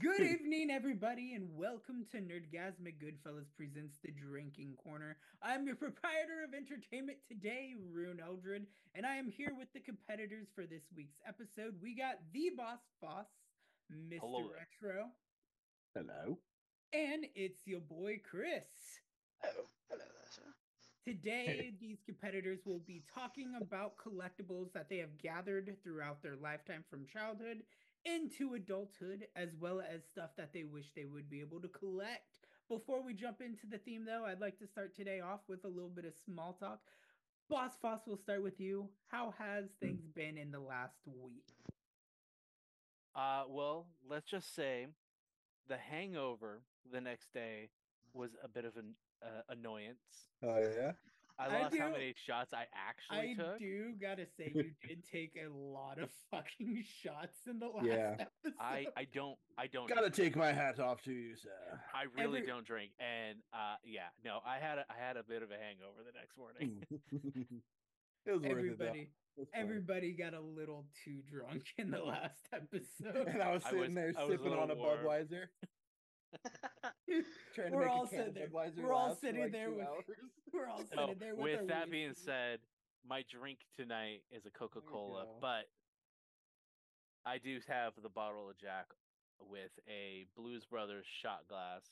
Good evening, everybody, and welcome to Nerdgazmic Goodfellas presents the Drinking Corner. I'm your proprietor of entertainment today, Ryunn Eldred, and I am here with the competitors for this week's episode. We got the Boss Foss, Mr. Hello. Retro, Hello. and it's your boy Chris. Oh, hello there, sir. Today, these competitors will be talking about collectibles that they have gathered throughout their lifetime from childhood into adulthood, as well as stuff that they wish they would be able to collect. Before we jump into the theme, though, I'd like to start today off with a little bit of small talk. Boss Foss, we'll start with you. How has things been in the last week? Uh, well, let's just say the hangover the next day was a bit of an uh, annoyance. Oh yeah. I I lost how many shots I actually I took. do gotta say, you did take a lot of fucking shots in the last Yeah. episode. I I don't I don't Gotta drink. take my hat off to you, sir. I really every- don't drink, and uh, yeah, no, I had a, I had a bit of a hangover the next morning. it was worth everybody, it though. It everybody got a little too drunk in the last episode. And I was I sitting was- there I was a sipping on a little warm. Budweiser, trying to we're make all a sitting there. Budweiser We're all sitting like there with. hours. We're all So, there with. with our that being said, my drink tonight is a Coca Cola, but I do have the bottle of Jack with a Blues Brothers shot glass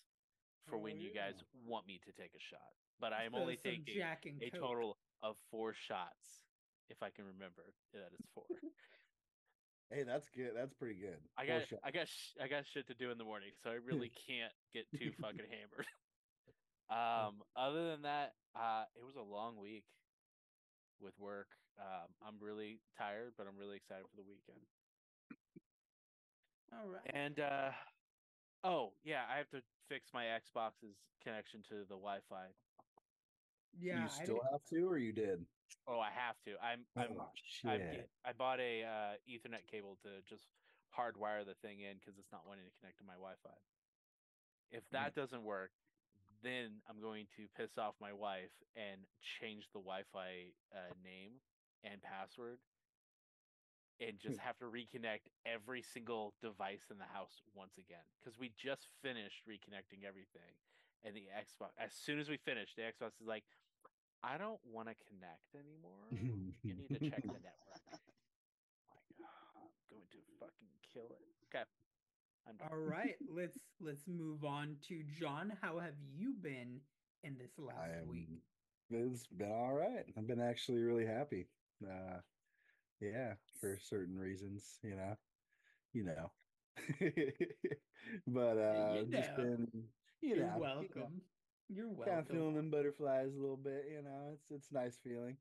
for Oh, when you guys want me to take a shot. But I am only taking Jack and a Coke. total of four shots, if I can remember that it's four. Hey, that's good. That's pretty good. I got. I got sh- I got shit to do in the morning, so I really can't get too fucking hammered. Um, other than that, uh, it was a long week with work. Um, I'm really tired, but I'm really excited for the weekend. All right. And uh, oh yeah, I have to fix my Xbox's connection to the Wi-Fi. Yeah, you still have to, or you did? Oh, I have to. I'm I'm Oh, I shit. I bought a uh, Ethernet cable to just hardwire the thing in because it's not wanting to connect to my Wi-Fi. If that doesn't work, then I'm going to piss off my wife and change the Wi-Fi uh, name and password, and just have to reconnect every single device in the house once again because we just finished reconnecting everything, and the Xbox. As soon as we finished, the Xbox is like, I don't want to connect anymore. You need to check the network. Like, I'm going to fucking kill it. Okay. I'm done. All right, let's let's move on to John. How have you been in this last am. week? It's been all right. I've been actually really happy. Uh, yeah, for certain reasons, you know, you know. but uh, you just know. been, you You're know, you know, welcome. You're kind of feeling them butterflies a little bit. You know, it's it's nice feeling.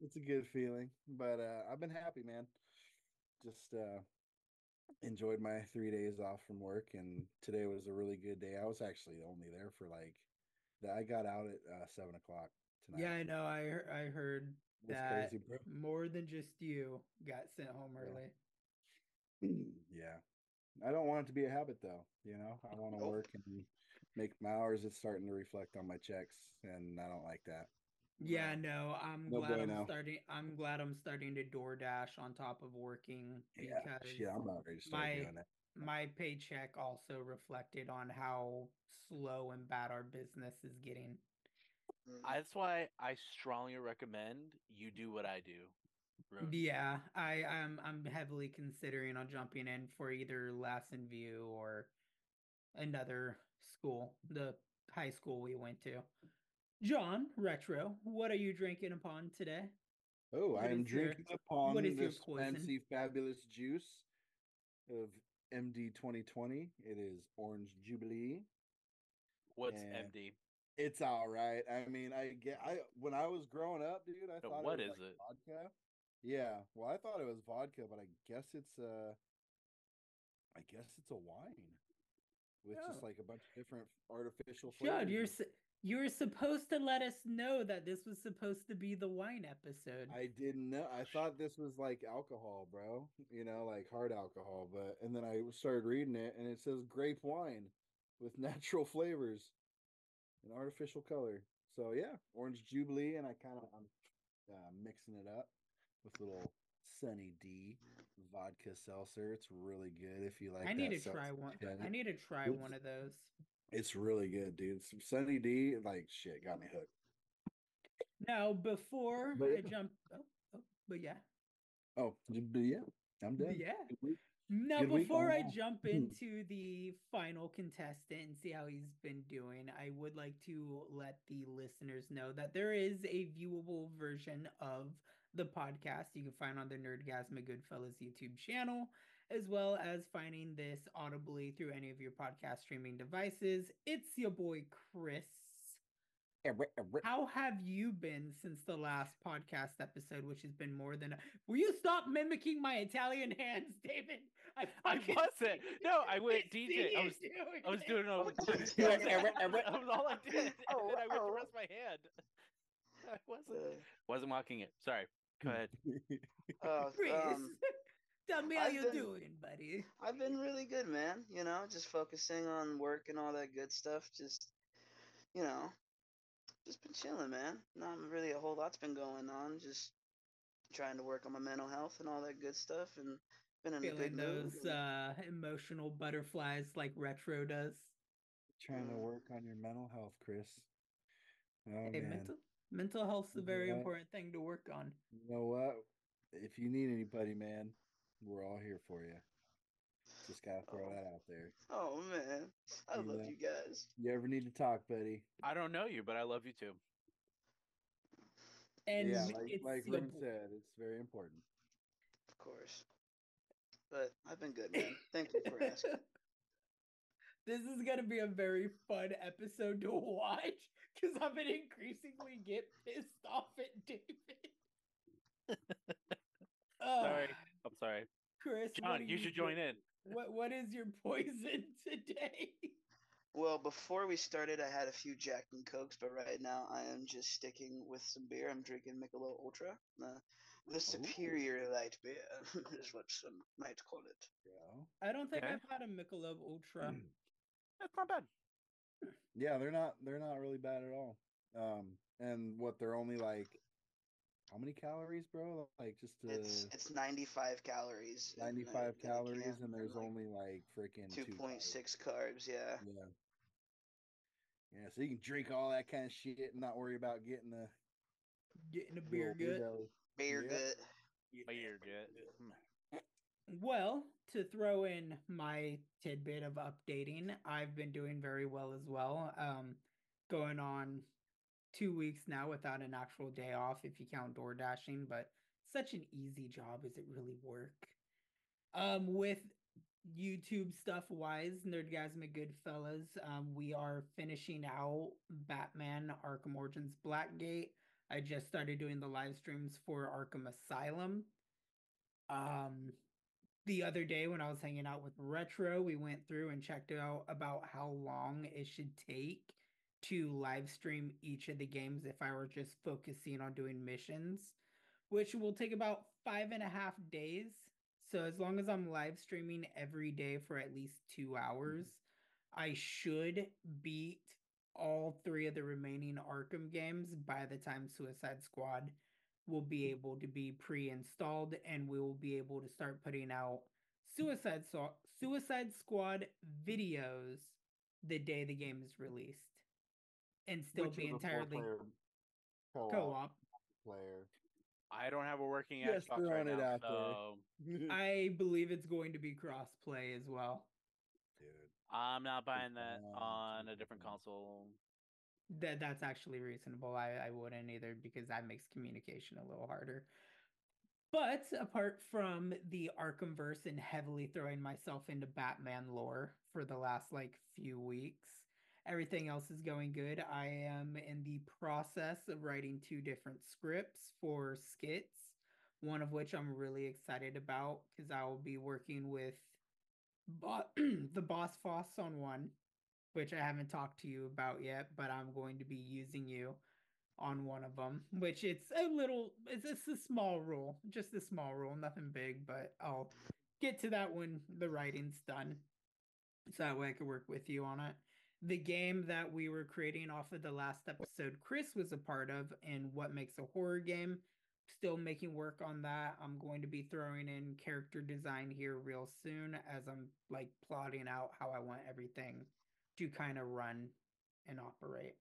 It's a good feeling. But uh, I've been happy, man. Just uh, enjoyed my three days off from work, and today was a really good day. I was actually only there for like, the- I got out at uh, seven o'clock tonight. Yeah, I know. I heard, I heard that crazy, bro. more than just you got sent home Yeah. early. yeah. I don't want it to be a habit though, you know. I want to Nope. work and make my hours. It's starting to reflect on my checks, and I don't like that. Yeah, no, I'm No glad I'm bueno. starting. I'm glad I'm starting to DoorDash on top of working Yeah, because shit, I'm about ready to start my- doing it. my paycheck also reflected on how slow and bad our business is getting. That's why I strongly recommend you do what I do. Ryunn. Yeah, I I'm I'm heavily considering on jumping in for either Lassen View or another school, the high school we went to. John Retro, what are you drinking upon today? Oh, What I am is your- drinking upon what is your this poison? fancy, fabulous juice of MD 2020. It is Orange Jubilee. What's and- MD? It's all right. I mean, I get. I when I was growing up, dude, I No, thought what it was is like it? vodka. Yeah, well, I thought it was vodka, but I guess it's uh, I guess it's a wine with just Oh. like a bunch of different artificial flavors. you're su- you were supposed to let us know that this was supposed to be the wine episode. I didn't know. I thought this was like alcohol, bro. You know, like hard alcohol. But and then I started reading it, and it says grape wine with natural flavors and artificial color. So yeah, orange jubilee, and I kind of I'm uh, mixing it up with little Sunny D vodka seltzer. It's really good if you like. I need to try one. Janet. I need to try It's- one of those. It's really good, dude. Some Sunny D, like shit, got me hooked. Now, before But I yeah. jump, oh, oh, but yeah, Oh, but yeah, I'm done. yeah. Now, Good before I that. jump Hmm. into the final contestant and see how he's been doing, I would like to let the listeners know that there is a viewable version of the podcast you can find on the Nerdgazmic Goodfellas YouTube channel, as well as finding this audibly through any of your podcast streaming devices. It's your boy Chris. How have you been since the last podcast episode, which has been more than? A... Will you stop mimicking my Italian hands, David? I, I wasn't. No, I went see DJ. I was I was doing a Oh, that was all I did. And Oh, then I went oh. to rest my hand. I wasn't Uh, wasn't mocking it. Sorry. Go ahead. uh, Chris, um, tell me how I've you're been- doing, buddy. I've been really good, man. You know, just focusing on work and all that good stuff. Just, you know, just been chilling, man. Not really a whole lot's been going on. Just trying to work on my mental health and all that good stuff, and been in a Feeling good mood. those and- uh, emotional butterflies like retro does. Trying to Mm. work on your mental health, Chris. Oh hey, man. mental mental health's a very what? important thing to work on. You know what? If you need anybody, man, we're all here for you. Just gotta throw Oh. that out there. Oh man, I You love know. you guys. You ever need to talk, buddy? I don't know you, but I love you too. And yeah, like it's like your Rim said, it's very important. Of course. But I've been good, man. Thank you for asking. this is gonna be a very fun episode to watch because I've gonna increasingly get pissed off at David. Sorry. Ugh, I'm sorry. Chris. John, do you should join in. What What is your poison today? Well, before we started, I had a few Jack and Cokes, but right now I am just sticking with some beer. I'm drinking Michelob Ultra, uh, the superior light beer, is what some might call it. Yeah. I don't think Okay. I've had a Michelob Ultra. That's not bad. Yeah, they're not they're not really bad at all. Um, and what they're only like how many calories, bro? Like just uh, It's it's 95 calories. 95 in calories, can, and there's like only like freaking 2.6 carbs. Yeah. Yeah. Yeah, so you can drink all that kind of shit and not worry about getting the Getting a beer little good. Beer Yep. gut. Beer good. Well, to throw in my tidbit of updating, I've been doing very well as well. Um, going on two weeks now without an actual day off if you count door dashing, but such an easy job. Is it really work? Um, with YouTube stuff wise, Nerdgazmic Goodfellas, um, we are finishing out Batman Arkham Origins Blackgate. I just started doing the live streams for Arkham Asylum. Um, the other day when I was hanging out with Retro, we went through and checked out about how long it should take to live stream each of the games if I were just focusing on doing missions, which will take about five and a half days. So as long as I'm live streaming every day for at least two mm-hmm. hours, I should beat all three of the remaining Arkham games by the time Suicide Squad will be able to be pre-installed and we will be able to start putting out Suicide so- Suicide Squad videos the day the game is released and still Which be entirely four-player co-op co-op. player. I don't have a working Just Xbox right it now, out there. so I believe it's going to be cross-play as well. Dude. I'm not buying that on a different console. That that's actually reasonable. I, I wouldn't either because that makes communication a little harder. But apart from the Arkhamverse and heavily throwing myself into Batman lore for the last like few weeks, everything else is going good. I am in the process of writing two different scripts for skits, one of which I'm really excited about because I will be working with bo- the Boss Foss on one, which I haven't talked to you about yet, but I'm going to be using you on one of them, which it's a little, it's, it's a small rule, just a small rule, nothing big, but I'll get to that when the writing's done. So that way I can work with you on it. The game that we were creating off of the last episode, Chris was a part of, and what makes a horror game. still making work on that. I'm going to be throwing in character design here real soon as I'm like plotting out how I want everything to kind of run and operate.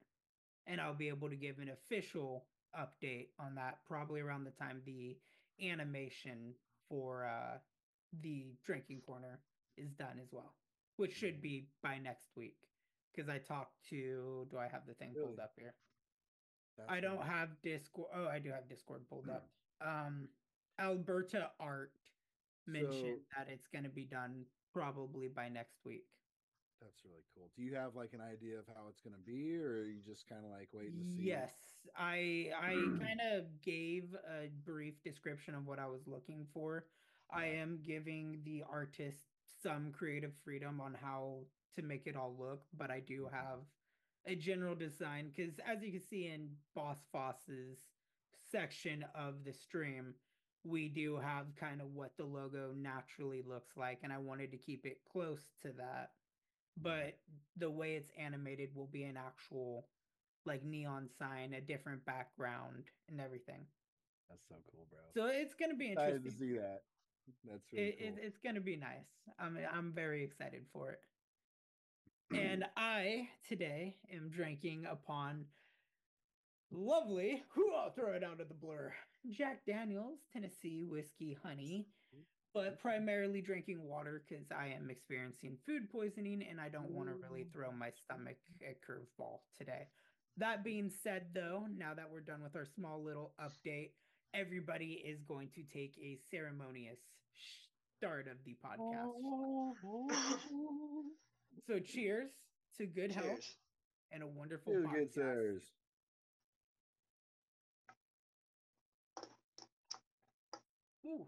And I'll be able to give an official update on that probably around the time the animation for uh the drinking corner is done as well, which should be by next week. Because I talked to, do I have the thing pulled up here? That's I don't nice. have Discord. Oh, I do have Discord pulled up. Um, Alberta Art mentioned So- that it's going to be done probably by next week. That's really cool. Do you have like an idea of how it's gonna be, or are you just kind of like waiting to see? Yes, I I kind of gave a brief description of what I was looking for. I am giving the artist some creative freedom on how to make it all look, but I do Mhm. have a general design because as you can see in Boss Foss's section of the stream, we do have kind of what the logo naturally looks like, and I wanted to keep it close to that. But the way it's animated will be an actual like neon sign, a different background, and everything. That's so cool, bro. So it's gonna be interesting. excited to see that. That's really It, cool. it, it's gonna be nice. I'm I'm very excited for it. And I today am drinking upon lovely. Who I'll throw it out of the blur. Jack Daniels Tennessee whiskey honey, but primarily drinking water because I am experiencing food poisoning and I don't want to really throw my stomach a curveball today. That being said, though, now that we're done with our small little update, everybody is going to take a ceremonious start of the podcast. So, cheers to good health and a wonderful Feel podcast. good, sirs. Ooh.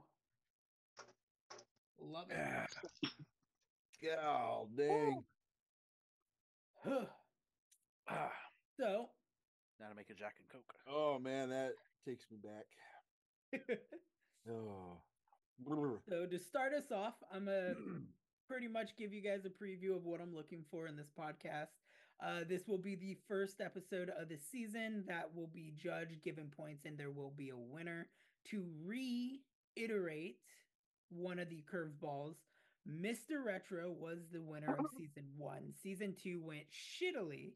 Love it. Yeah. God dang. Ah, so, now to make a Jack and Coke. Oh man, that takes me back. Oh. So to start us off, I'm a pretty much give you guys a preview of what I'm looking for in this podcast. Uh, this will be the first episode of the season that will be judged, given points, and there will be a winner. To reiterate one of the curveballs, Mr. Retro was the winner of uh-huh. season one. Season two went shittily.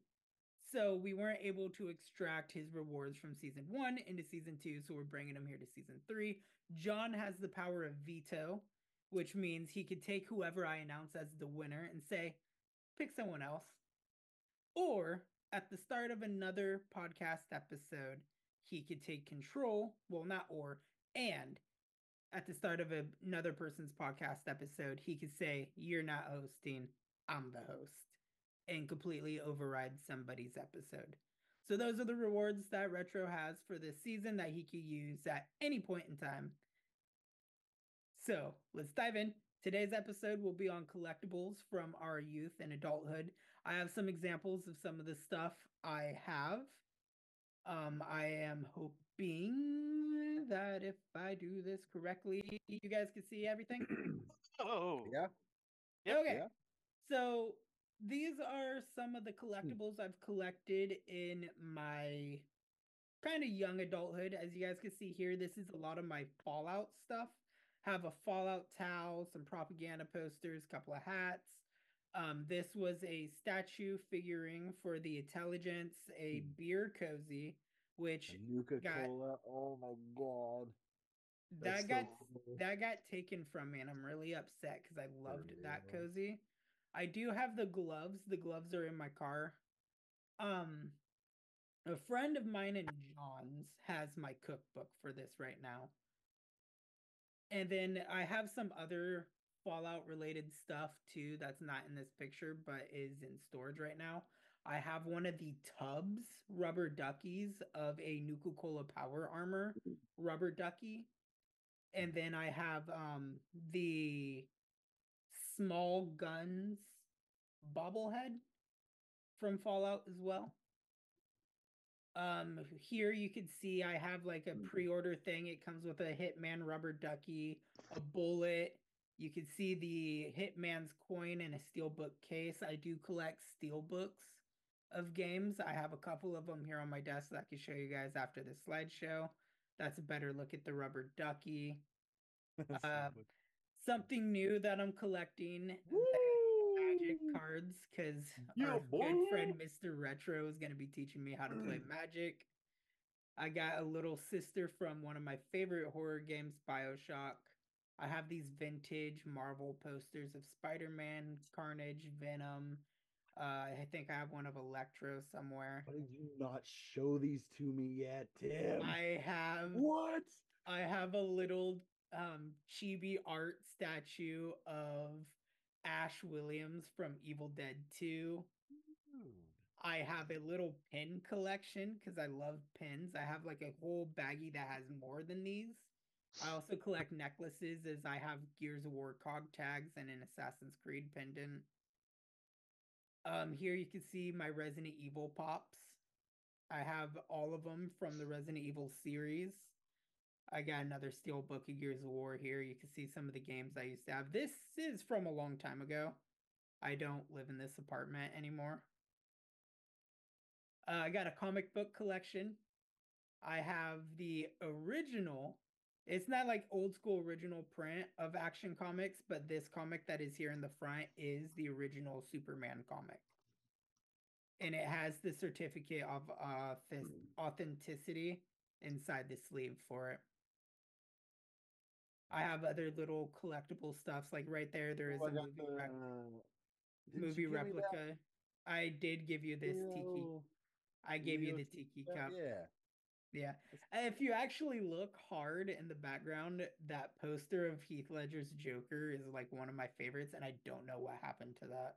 So we weren't able to extract his rewards from season one into season two. So we're bringing him here to season three. John has the power of veto, which means he could take whoever I announce as the winner and say, pick someone else. Or at the start of another podcast episode, he could take control. Well, not or, and at the start of a, another person's podcast episode, he could say, You're not hosting, I'm the host, and completely override somebody's episode. So, those are the rewards that Retro has for this season that he could use at any point in time. So, let's dive in. Today's episode will be on collectibles from our youth and adulthood. I have some examples of some of the stuff I have. Um, I am hoping that if I do this correctly, you guys can see everything. Oh, Yeah. Yep. Okay. Yeah. So these are some of the collectibles I've collected in my kind of young adulthood. As you guys can see here, this is a lot of my Fallout stuff. Have a Fallout towel, some propaganda posters, couple of hats. Um, this was a statue figuring for the intelligence, a Hmm. beer cozy, which Nuka Cola. Oh my god. That's that got so cool. that got taken from me and i'm really upset because i loved that real. cozy i do have the gloves the gloves are in my car um a friend of mine and john's has my cookbook for this right now and then i have some other fallout related stuff too that's not in this picture but is in storage right now i have one of the tubs rubber duckies of a nuka cola power armor rubber ducky and then I have um the small guns bobblehead from Fallout as well. Um here you can see I have like a Mhm. pre-order thing. It comes with a Hitman rubber ducky, a bullet. You can see the Hitman's coin and a steelbook case. I do collect steelbooks of games. I have a couple of them here on my desk that I can show you guys after the slideshow. That's a better look at the rubber ducky. Uh, Something new that I'm collecting. Magic cards because Yeah, our good friend. Mr. Retro is going to be teaching me how to play Magic. I got a little sister from one of my favorite horror games, Bioshock. I have these vintage Marvel posters of Spider Man, Carnage, Venom. Uh, I think I have one of Electro somewhere. Why did you not show these to me yet, Tim? I have What? I have a little um chibi art statue of Ash Williams from Evil Dead 2. I have a little pin collection because I love pins. I have like a whole baggie that has more than these. I also collect necklaces as I have Gears of War cog tags and an Assassin's Creed pendant. Um, here you can see my Resident Evil pops. I have all of them from the Resident Evil series. I got another steel book of Gears of War here. You can see some of the games I used to have. This is from a long time ago. I don't live in this apartment anymore. Uh, I got a comic book collection. I have the original. It's not like old school original print of Action Comics, but this comic that is here in the front is the original Superman comic. And it has the certificate of uh, authenticity inside the sleeve for it. I have other little collectible stuffs like right there. There is Oh, a movie, the- movie you give me that? replica. I did give you this tiki. I gave you the tiki cup. Yeah. Yeah. If you actually look hard in the background, that poster of Heath Ledger's Joker is like one of my favorites, and I don't know what happened to that.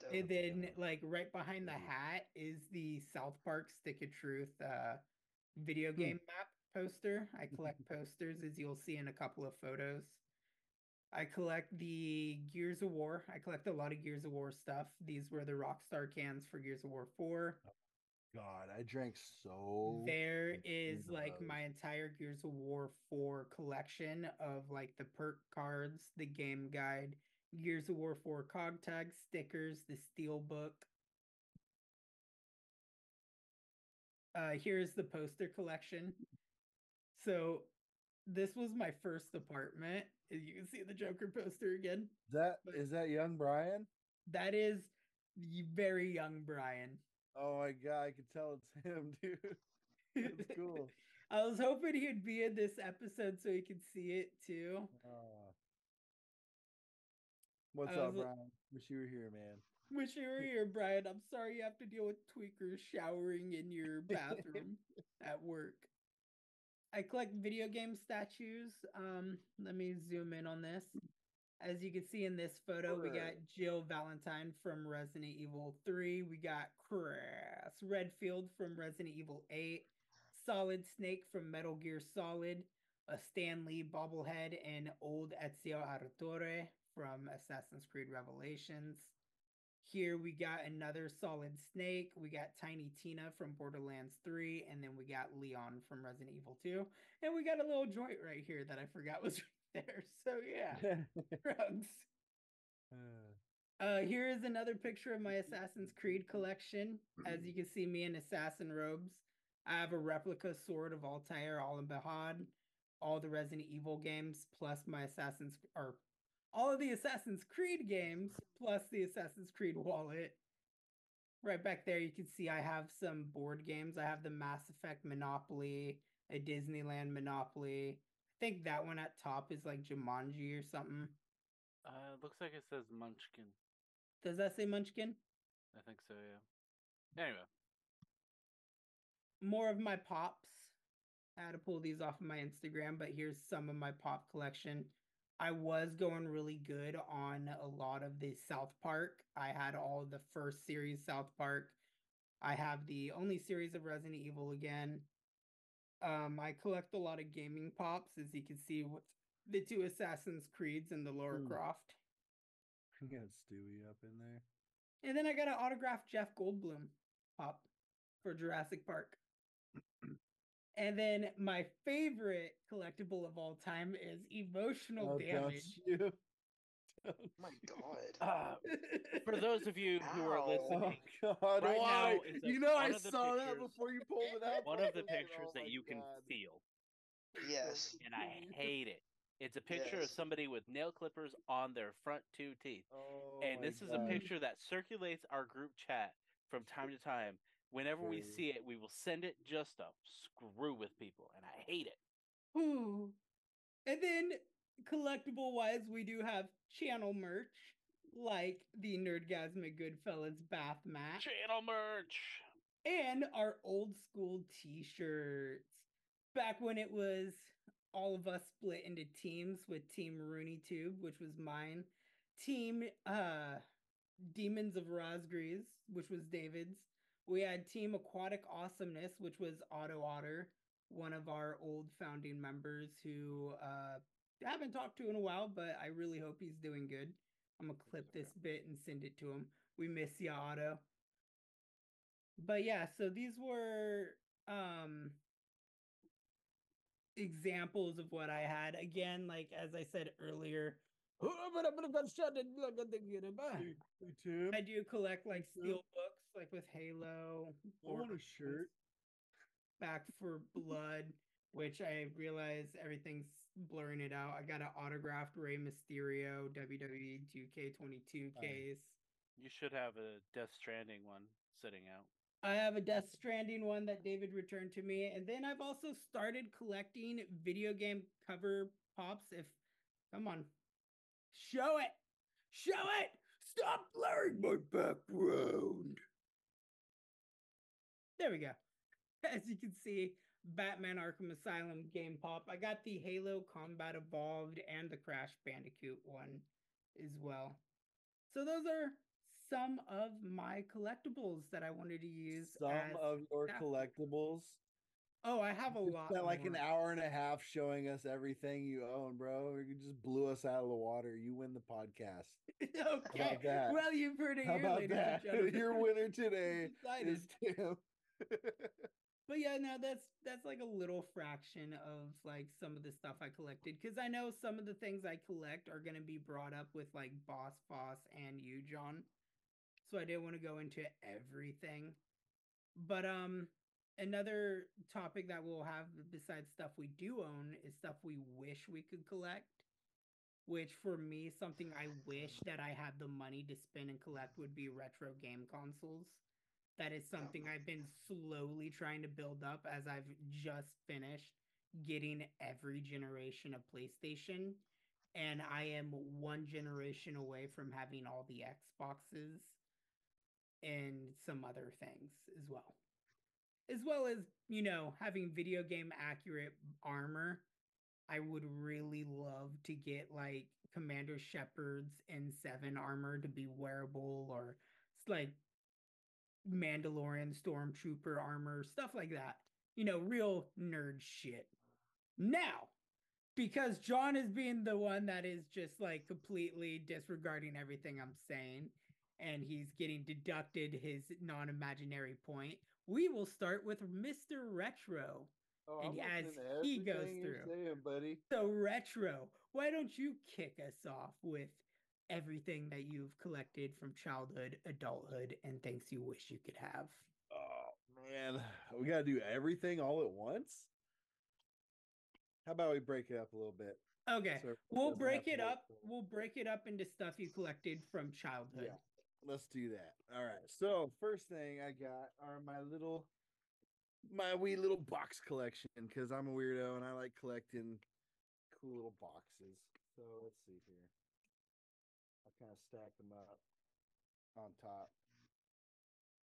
Dope. And then, like right behind the hat is the South Park Stick of Truth uh, video Hmm. game map poster. I collect posters, as you'll see in a couple of photos. I collect the Gears of War. I collect a lot of Gears of War stuff. These were the Rockstar cans for Gears of War 4. God, I drank so. There is much is Gears of like my entire Gears of War 4 collection of like the perk cards, the game guide, Gears of War 4 cog tags, stickers, the steel book. Uh here's the poster collection. So this was my first apartment. You can see the Joker poster again. That but- is that young Brian? That is very young Brian. Oh my god, I can tell it's him, dude. it's cool. I was hoping he'd be in this episode so he could see it too. Aw. What's up, was li- Brian? Wish you were here, man. Wish you were here, Brian. I'm sorry you have to deal with tweakers showering in your bathroom at work. I collect video game statues. Um, let me zoom in on this. As you can see in this photo, we got Jill Valentine from Resident Evil 3. We got Chris Redfield from Resident Evil 8. Solid Snake from Metal Gear Solid. A Stan Lee bobblehead and old Ezio Auditore from Assassin's Creed Revelations. Here we got another Solid Snake. We got Tiny Tina from Borderlands 3. And then we got Leon from Resident Evil 2. And we got a little joint right here that I forgot was there. So yeah, drugs. Uh, Uh, here is another picture of my Assassin's Creed collection. As you can see, me in assassin robes. I have a replica sword of Altair, Al Bahad, all the Resident Evil games, plus my Assassin's or all of the Assassin's Creed games, plus the Assassin's Creed wallet. Right back there, you can see I have some board games. I have the Mass Effect Monopoly, a Disneyland Monopoly. I think that one at top is like Jumanji or something. Uh, looks like it says Munchkin. Does that say Munchkin? I think so. Yeah. Anyway, more of my pops. I had to pull these off of my Instagram, but here's some of my pop collection. I was going really good on a lot of the South Park. I had all the first series South Park. I have the only series of Resident Evil again. Um, I collect a lot of gaming pops, as you can see with the two Assassin's Creeds and the Laura Hmm. Croft. we got Stewie up in there. And then I got an autographed Jeff Goldblum pop for Jurassic Park. and then my favorite collectible of all time is emotional Oh, damage. You? Oh my god. uh, For those of you who are Ow. Oh listening, God! Right why? now is a- you know, I of the saw that before you pulled it out. one of the pictures oh that my you can feel, Yes. and I hate it. It's a picture of somebody with nail clippers on their front two teeth. Oh and this is a picture that circulates our group chat from time to time. Whenever we see it, we will send it just to screw with people, and I hate it. Ooh. And then collectible wise, we do have channel merch like the Nerdgazmic Goodfellas bath mat Channel merch. and our old school t-shirts. Back when it was all of us split into teams with Team Rooney Tube, which was mine, Team uh Demons of Rosgrees, which was David's. We had Team Aquatic Awesomeness, which was Otto Otter, one of our old founding members who uh haven't talked to in a while, but I really hope he's doing good. I'm gonna clip this bit and send it to him. We miss ya, Otto. But yeah, so these were um examples of what I had. Again, like as I said earlier, Hey, Tim, I do collect like Thank steel books, like with Halo. I want a shirt. Back 4 Blood, which I realize everything's blurring it out. I got an autographed Rey Mysterio WWE 2K22 Oh. case. You should have a Death Stranding one sitting out. I have a Death Stranding one that David returned to me, and then I've also started collecting video game cover pops. If come on, show it, show it. Stop blurring my background. There we go. As you can see, Batman Arkham Asylum game pop. I got the Halo Combat Evolved and the Crash Bandicoot one as well. So those are some of my collectibles that I wanted to use. Some of your that- collectibles. Oh, I have a You lot. spent like an hour and a half showing us everything you own, bro. You just blew us out of the water. You win the podcast. okay. Well, you've heard it How here, about ladies that? and gentlemen. Your winner today is Tim. But yeah, no, that's that's like a little fraction of like some of the stuff I collected because I know some of the things I collect are gonna be brought up with like Boss Foss and you, John. So I didn't want to go into everything. But um another topic that we'll have besides stuff we do own is stuff we wish we could collect. Which for me, something I wish that I had the money to spend and collect would be retro game consoles. That is something I've been slowly trying to build up as I've just finished getting every generation of PlayStation. And I am one generation away from having all the Xboxes and some other things as well. As well as, you know, having video game accurate armor. I would really love to get like Commander Shepard's N7 armor to be wearable or s- like Mandalorian Stormtrooper armor, stuff like that. You know, real nerd shit. Now, because John is being the one that is just like completely disregarding everything I'm saying, and he's getting deducted his non imaginary point, we will start with Mr. Retro. Oh, And I'm as he goes through. saying, buddy. So, Retro, why don't you kick us off with everything that you've collected from childhood, adulthood, and things you wish you could have? Oh man, we gotta do everything all at once. How about we break it up a little bit? Okay. so We'll break it up. We'll break it up into stuff you collected from childhood. Yeah. Let's do that. All right. So first thing I got are my little, my wee little box collection because I'm a weirdo and I like collecting cool little boxes. So let's see here. Kind of stack them up on top.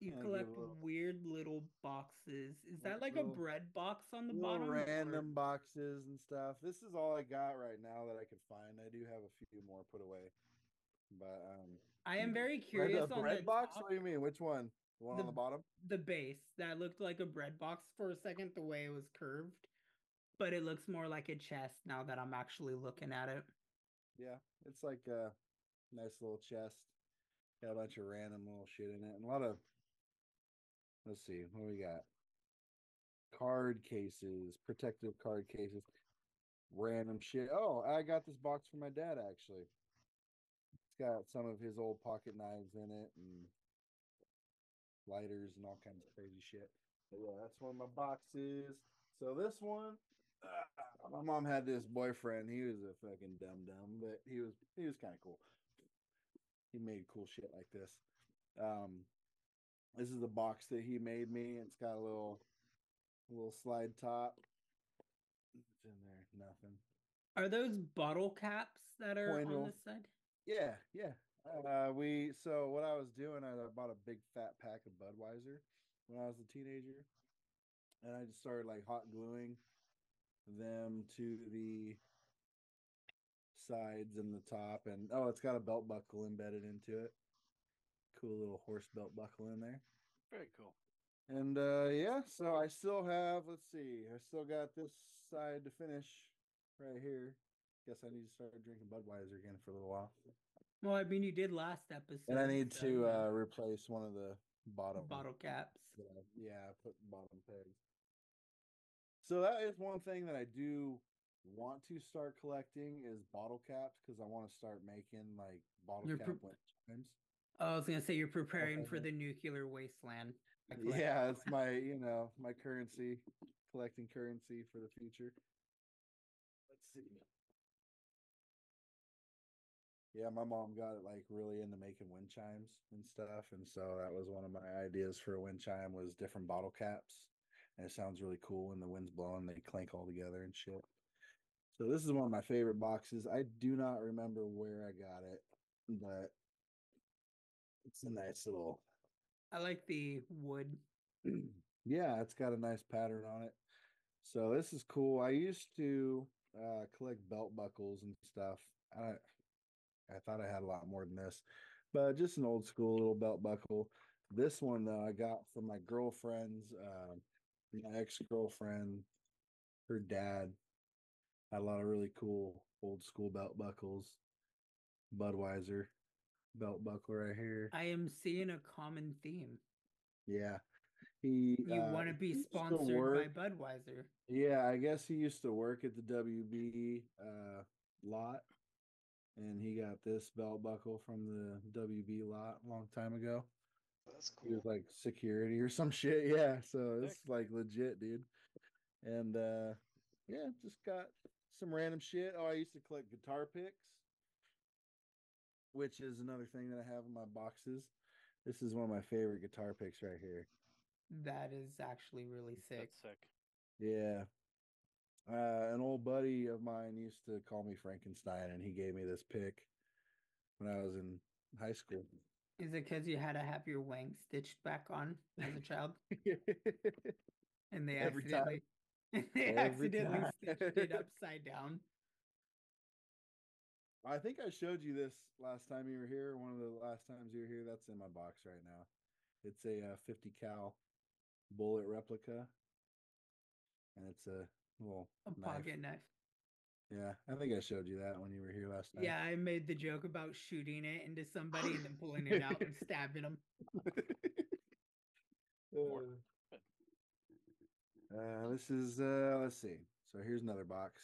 You collect little- weird little boxes. Is that like a bread box on the Little bottom? or- random boxes and stuff. This is all I got right now that I could find. I do have a few more put away, but um, I am very curious on bread the box. top, What do you mean? Which one? The one The- on the bottom? the base that looked like a bread box for a second, the way it was curved, but it looks more like a chest now that I'm actually looking at it. Yeah, it's like a nice little chest. Got a bunch of random little shit in it, and a lot of. Let's see, what we got? Card cases, protective card cases, random shit. Oh, I got this box for my dad actually. It's got some of his old pocket knives in it and lighters and all kinds of crazy shit. But yeah, that's one of my boxes. So this one, uh, my mom had this boyfriend. He was a fucking dumb dumb, but he was he was kind of cool. He made cool shit like this. Um, this is the box that he made me. It's got a little little slide top. What's in there? Nothing. Are those bottle caps that are on this side? Yeah, yeah. Uh, we so what I was doing, I bought a big fat pack of Budweiser when I was a teenager, and I just started like hot gluing them to the sides and the top, and oh, it's got a belt buckle embedded into it. Cool little horse belt buckle in there. Very cool. And uh yeah, so I still have let's see, I still got this side to finish right here. Guess I need to start drinking Budweiser again for a little while. Well, I mean, you did last episode. And I need so, to yeah. uh replace one of the bottom bottle caps. Yeah, yeah, put bottom pegs. So that is one thing that I do want to start collecting is bottle caps because I want to start making like bottle You're cap pre- wind chimes. Oh, I was gonna say you're preparing for uh, the nuclear wasteland. Yeah, it's my you know my currency, collecting currency for the future. Let's see. Yeah, my mom got it like really into making wind chimes and stuff, and so that was one of my ideas for a wind chime was different bottle caps, and it sounds really cool when the wind's blowing. They clank all together and shit. So this is one of my favorite boxes. I do not remember where I got it, but it's a nice little I like the wood. yeah, it's got a nice pattern on it. So this is cool. I used to uh, collect belt buckles and stuff. I I thought I had a lot more than this, but just an old school little belt buckle. This one though, I got from my girlfriend's, uh, my ex girlfriend. Her dad had a lot of really cool old school belt buckles. Budweiser belt buckle right here. I am seeing a common theme. Yeah. He You uh, want to be he used to sponsored by Budweiser. Yeah, I guess he used to work at the WB uh lot and he got this belt buckle from the WB lot a long time ago. That's cool. He cool. was like security or some shit. Yeah, so it's like legit, dude. And uh yeah, just got some random shit. Oh, I used to collect guitar picks, which is another thing that I have in my boxes. This is one of my favorite guitar picks right here. That is actually really sick. That's sick. Yeah. Uh, an old buddy of mine used to call me Frankenstein, and he gave me this pick when I was in high school. Is it because you had to have your wang stitched back on as a child, and they Every time. accidentally they accidentally time. stitched it upside down? I think I showed you this last time you were here. One of the last times you were here. That's in my box right now. It's a uh, 50 cal bullet replica, and it's a little A knife. pocket knife. Yeah, I think I showed you that when you were here last time. Yeah, I made the joke about shooting it into somebody and then pulling it out and stabbing them. Uh, uh, this is uh let's see. So here's another box.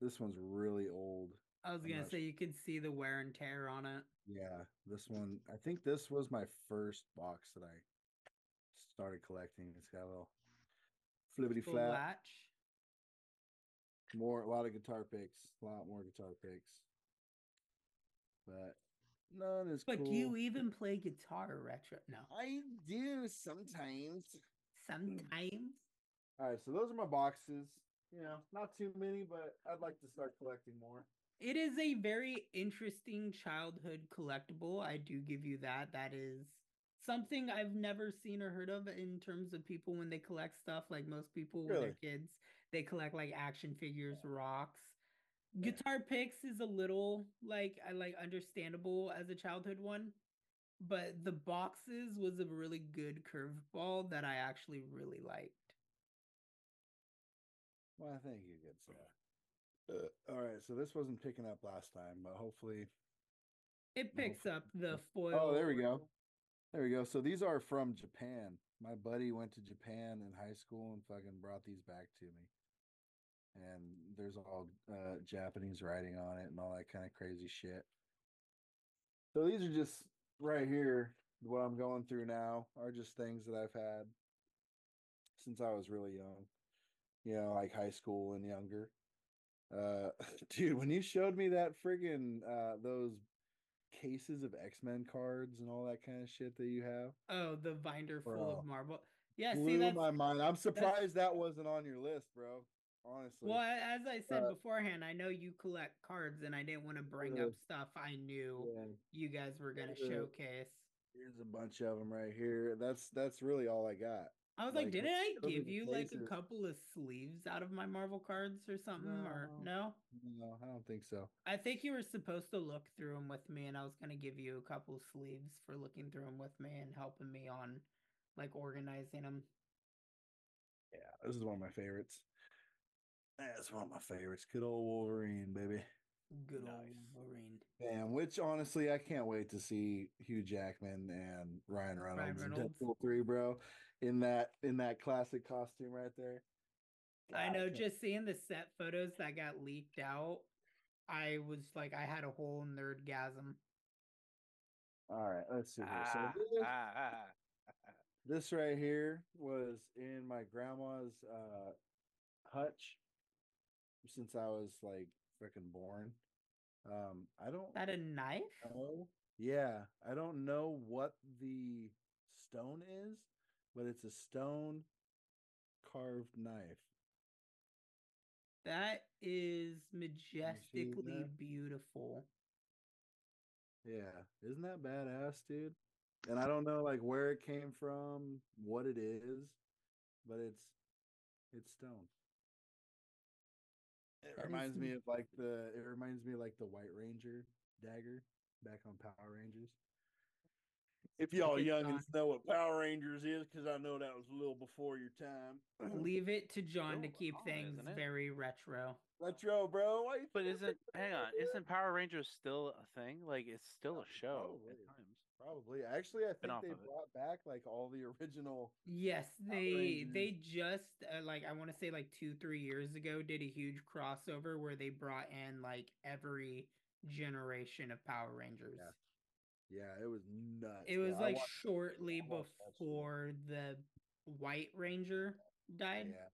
This one's really old. I was gonna say you could see the wear and tear on it. Yeah, this one. I think this was my first box that I started collecting. It's got a little flippity flap. latch. More, a lot of guitar picks. A lot more guitar picks. But none is But cool. do you even play guitar retro? No. I do sometimes. Sometimes. All right, so those are my boxes. You know, not too many, but I'd like to start collecting more. It is a very interesting childhood collectible. I do give you that. That is something I've never seen or heard of in terms of people when they collect stuff. Like most people when Really? they're kids, they collect like action figures, rocks. Guitar picks is a little like I like understandable as a childhood one, but the boxes was a really good curveball that I actually really liked. Well, thank you, good sir. Uh, all right, so this wasn't picking up last time, but hopefully. It picks f- up the foil. Oh, there we go. There we go. So these are from Japan. My buddy went to Japan in high school and fucking brought these back to me. And there's all uh, Japanese writing on it and all that kind of crazy shit. So these are just right here. What I'm going through now are just things that I've had since I was really young. You know, like high school and younger. Uh, dude, when you showed me that friggin' uh those cases of X Men cards and all that kind of shit that you have, Oh, the binder full Bro. of Marvel. Yeah, see blew that's my mind. I'm surprised that wasn't on your list, bro. Honestly, well, as I said Uh, beforehand, I know you collect cards, and I didn't want to bring Uh, up stuff I knew yeah. you guys were gonna uh, showcase. Here's a bunch of them right here. That's that's really all I got. I was like, like, didn't I give you like a couple of sleeves out of my Marvel cards or something? Or no? No, I don't think so. I think you were supposed to look through them with me, and I was gonna give you a couple sleeves for looking through them with me and helping me on like organizing them. Yeah, this is one of my favorites. That's one of my favorites. Good old Wolverine, baby. Good Nice. old Wolverine. Man, which honestly, I can't wait to see Hugh Jackman and Ryan Reynolds, in Reynolds. Deadpool three, bro. In that in that classic costume right there. I know, can't- just seeing the set photos that got leaked out, I was like, I had a whole nerdgasm. All right, let's see here. So Ah, this, ah, ah. this right here was in my grandma's uh hutch since I was like freaking born. Um, I don't that a knife? know. Yeah, I don't know what the stone is, but it's a stone carved knife. That is majestically that? beautiful. Yeah, isn't that badass, dude? And I don't know like where it came from, what it is, but it's it's stone. It That is reminds me of like the it reminds me of like the White Ranger dagger back on Power Rangers. If y'all at youngins know what Power Rangers is, because I know that was a little before your time. Leave it to John to keep things isn't it? very retro. Retro, bro. Why you But isn't hang on? Isn't Power Rangers still a thing? Like it's still a show Probably. at times. Probably. Actually, I think off they of it. brought back like all the original. Yes, Power they they just uh, like I want to say like 2 3 years ago did a huge crossover where they brought in like every generation of Power Rangers. Yeah, it was nuts. It was I like watched- shortly I watched that shit. before the White Ranger died. Yeah.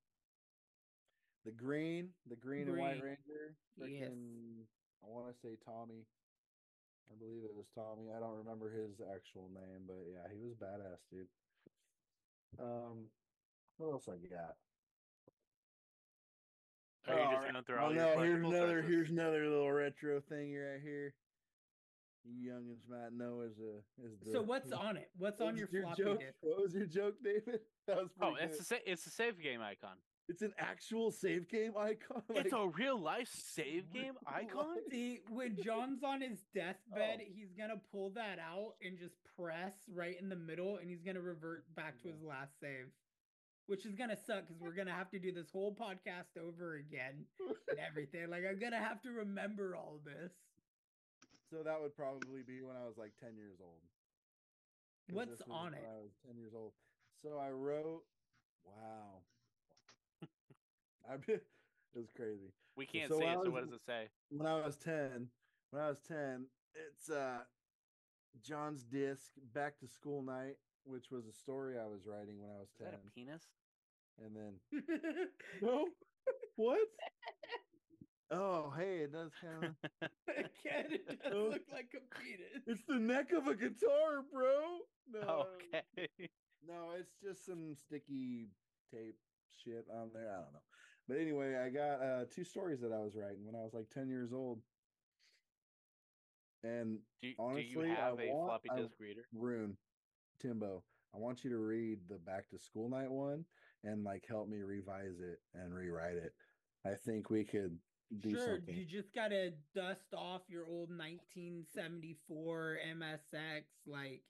The green, the green, and white Green. ranger. Yes. I want to say Tommy. I believe it was Tommy. I don't remember his actual name, but yeah, he was badass, dude. Um, what else I got? Are you Oh, just right. going through Oh, all your no, here's another here's another little retro thing right here. You youngins might know as a as the So what's on it? What's what on was your floppy joke? disk? What was your joke, David? That was Oh, pretty it's a good. sa- it's a save game icon. It's an actual save game icon. it's a real life save game icon. life- See, when John's on his deathbed, Oh. he's gonna pull that out and just press right in the middle, and he's gonna revert back to his last save, which is gonna suck because we're gonna have to do this whole podcast over again and everything. Like I'm gonna have to remember all this. So that would probably be when I was like 10 years old. What's on it? I was 10 years old. So I wrote, wow. I it was crazy. We can't So see it. I So what does it say? When I was 10, when I was 10, it's uh John's disc back to school night, which was a story I was writing when I was Is 10. that a penis? And then no, what? Oh, hey, it does kind of. Again, it does Oh. look like a penis. It's the neck of a guitar, bro. No, okay. no, it's just some sticky tape shit on there. I don't know. But anyway, I got uh two stories that I was writing when I was like 10 years old. And Do, you- Honestly, do you I have a want- floppy I- disk reader? Ryunn, Timbo, I want you to read the back to school night one and like help me revise it and rewrite it. I think we could Sure, something. you just gotta dust off your old 1974 MSX, like,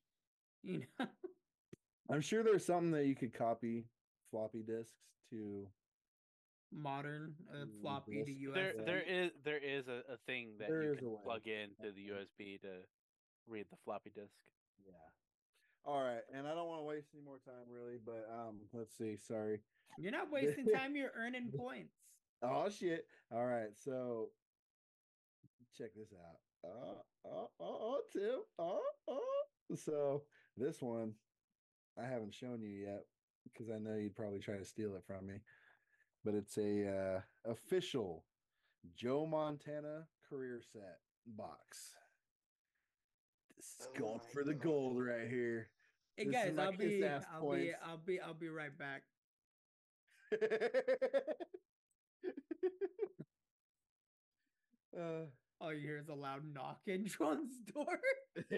you know. I'm sure there's something that you could copy floppy disks to. modern uh, Mm, floppy to this- USB. There, there is there is a, a thing that There you can plug in to the USB to read the floppy disk. Yeah. All right, and I don't want to waste any more time, really, but um, let's see. Sorry. You're not wasting time. You're earning points. Oh shit! All right, so check this out. oh, oh, oh, oh, Tim. Oh, oh. So this one I haven't shown you yet because I know you'd probably try to steal it from me. But it's a uh, official Joe Montana career set box. This is Oh going my for the God. gold right here. Hey This guys, I'll be, I'll be, points. I'll be, I'll be, I'll be right back. uh, All you hear is a loud knock in John's door.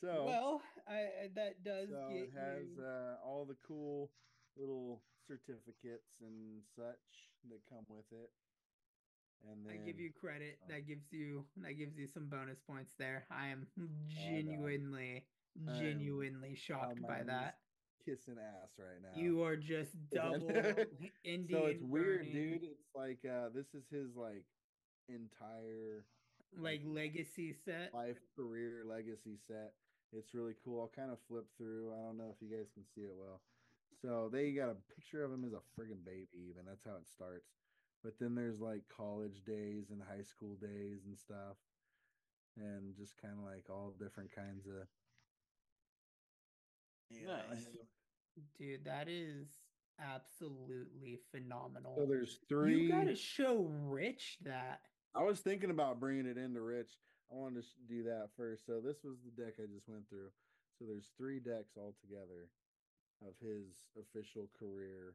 so well, I that does so get it has you. uh, all the cool little certificates and such that come with it. And then I give you credit. um, That gives you that gives you some bonus points there. I am genuinely, I genuinely shocked by that. Kissing ass right now. You are just double then- Indian. so it's weird, burning, dude. It's like uh this is his like entire Like legacy set. life career legacy set. It's really cool. I'll kind of flip through. I don't know if you guys can see it well. So they got a picture of him as a friggin' baby, even that's how it starts. But then there's like college days and high school days and stuff. And just kind of like all different kinds of you know, Nice. Dude, that is absolutely phenomenal. So there's three. You gotta show Rich that. I was thinking about bringing it into Rich. I wanted to do that first. So this was the deck I just went through. So there's three decks altogether of his official career,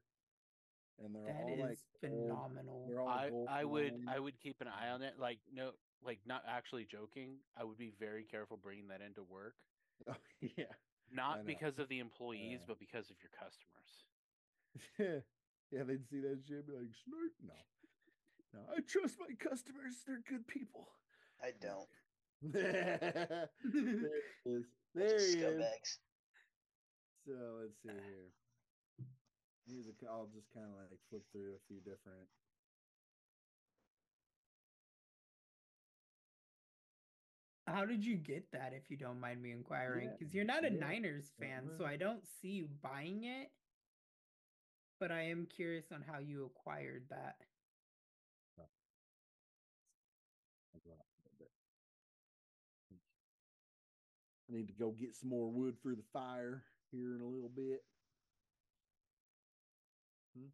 and they're That all is like phenomenal. They're all I I would lined. I would keep an eye on it. Like no, like not actually joking. I would be very careful bringing that into work. Oh, yeah, Not because of the employees, Yeah. but because of your customers. yeah. yeah, They'd see that shit, and be like, "Snort, no, no. I trust my customers. They're good people." I don't. there it is. Bunch There he is. So let's see here. Here's a. c- I'll just kind of like flip through a few different. How did you get that, if you don't mind me inquiring? Yeah, Because you're not a yeah, Niners fan, so. I don't see you buying it. But I am curious on how you acquired that. I'll go out a little bit. I need to go get some more wood for the fire here in a little bit. Hmm?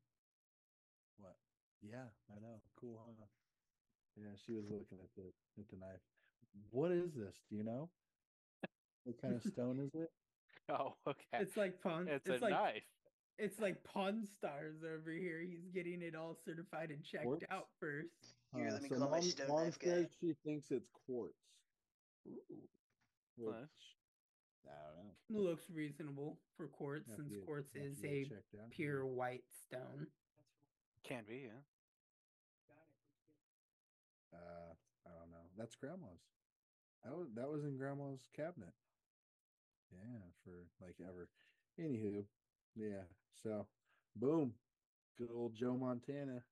What? Yeah, I know. Cool, huh? Yeah, she was looking at the at the knife. What is this? Do you know? What kind of stone is it? Oh, okay. It's like pawn. It's, It's, a like knife. it's like Pawn Stars over here. He's getting it all certified and checked Quartz? out first. Here, let me so call my stone mom knife guy. she thinks it's quartz. Ooh, Which, Nice. I don't know. looks reasonable for quartz, Have to since get- quartz have to is a checked out. pure white stone. Can be, yeah. Uh, I don't know. That's grandma's. That was that was in grandma's cabinet. Yeah, for like ever. Anywho, yeah. So, boom, good old Joe Montana.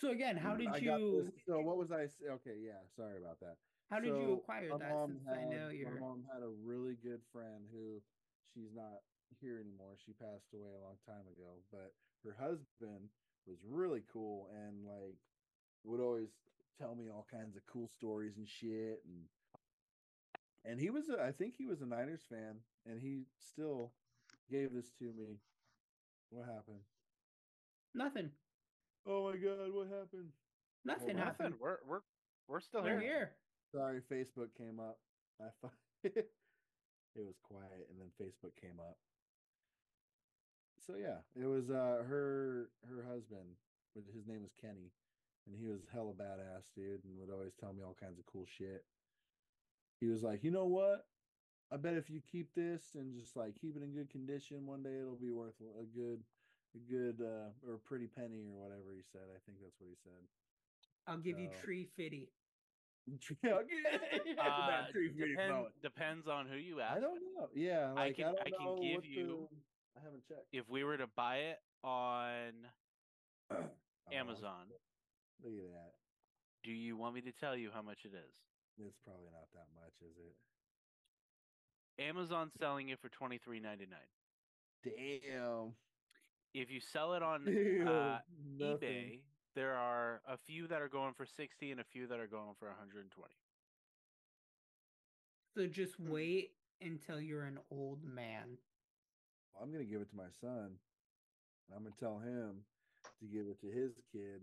So again, how did I you So what was I? say? Okay, yeah. Sorry about that. how did you acquire that? Since I know had- you're My mom had a really good friend who she's not here anymore. She passed away a long time ago, but her husband was really cool and like would always tell me all kinds of cool stories and shit and and he was a, I think he was a Niners fan and he still gave this to me. What happened? nothing. Oh my god, what happened? Nothing on. happened. Nothing. We're we're we're still We're here. here. Sorry, Facebook came up. I thought it was quiet, and then Facebook came up. So yeah, it was uh her her husband. His name was Kenny, and he was hella badass, dude, and would always tell me all kinds of cool shit. He was like, you know what? I bet if you keep this and just like keep it in good condition, one day it'll be worth a good, a good uh or a pretty penny or whatever he said. I think that's what he said. I'll give you So- tree fitty. Yeah, okay. Uh, That tree fitty depend, depends on who you ask. I don't know. Yeah, I like I, can- don't I can know give you- the- I haven't checked. If we were to buy it on Amazon, Look at that. do you want me to tell you how much it is? It's probably not that much, is it? Amazon's selling it for twenty three ninety nine. Damn. If you sell it on Damn, uh, eBay, There are a few that are going for 60 and a few that are going for 120. So just Hmm. wait until you're an old man. Well, I'm gonna give it to my son. I'm gonna tell him to give it to his kid,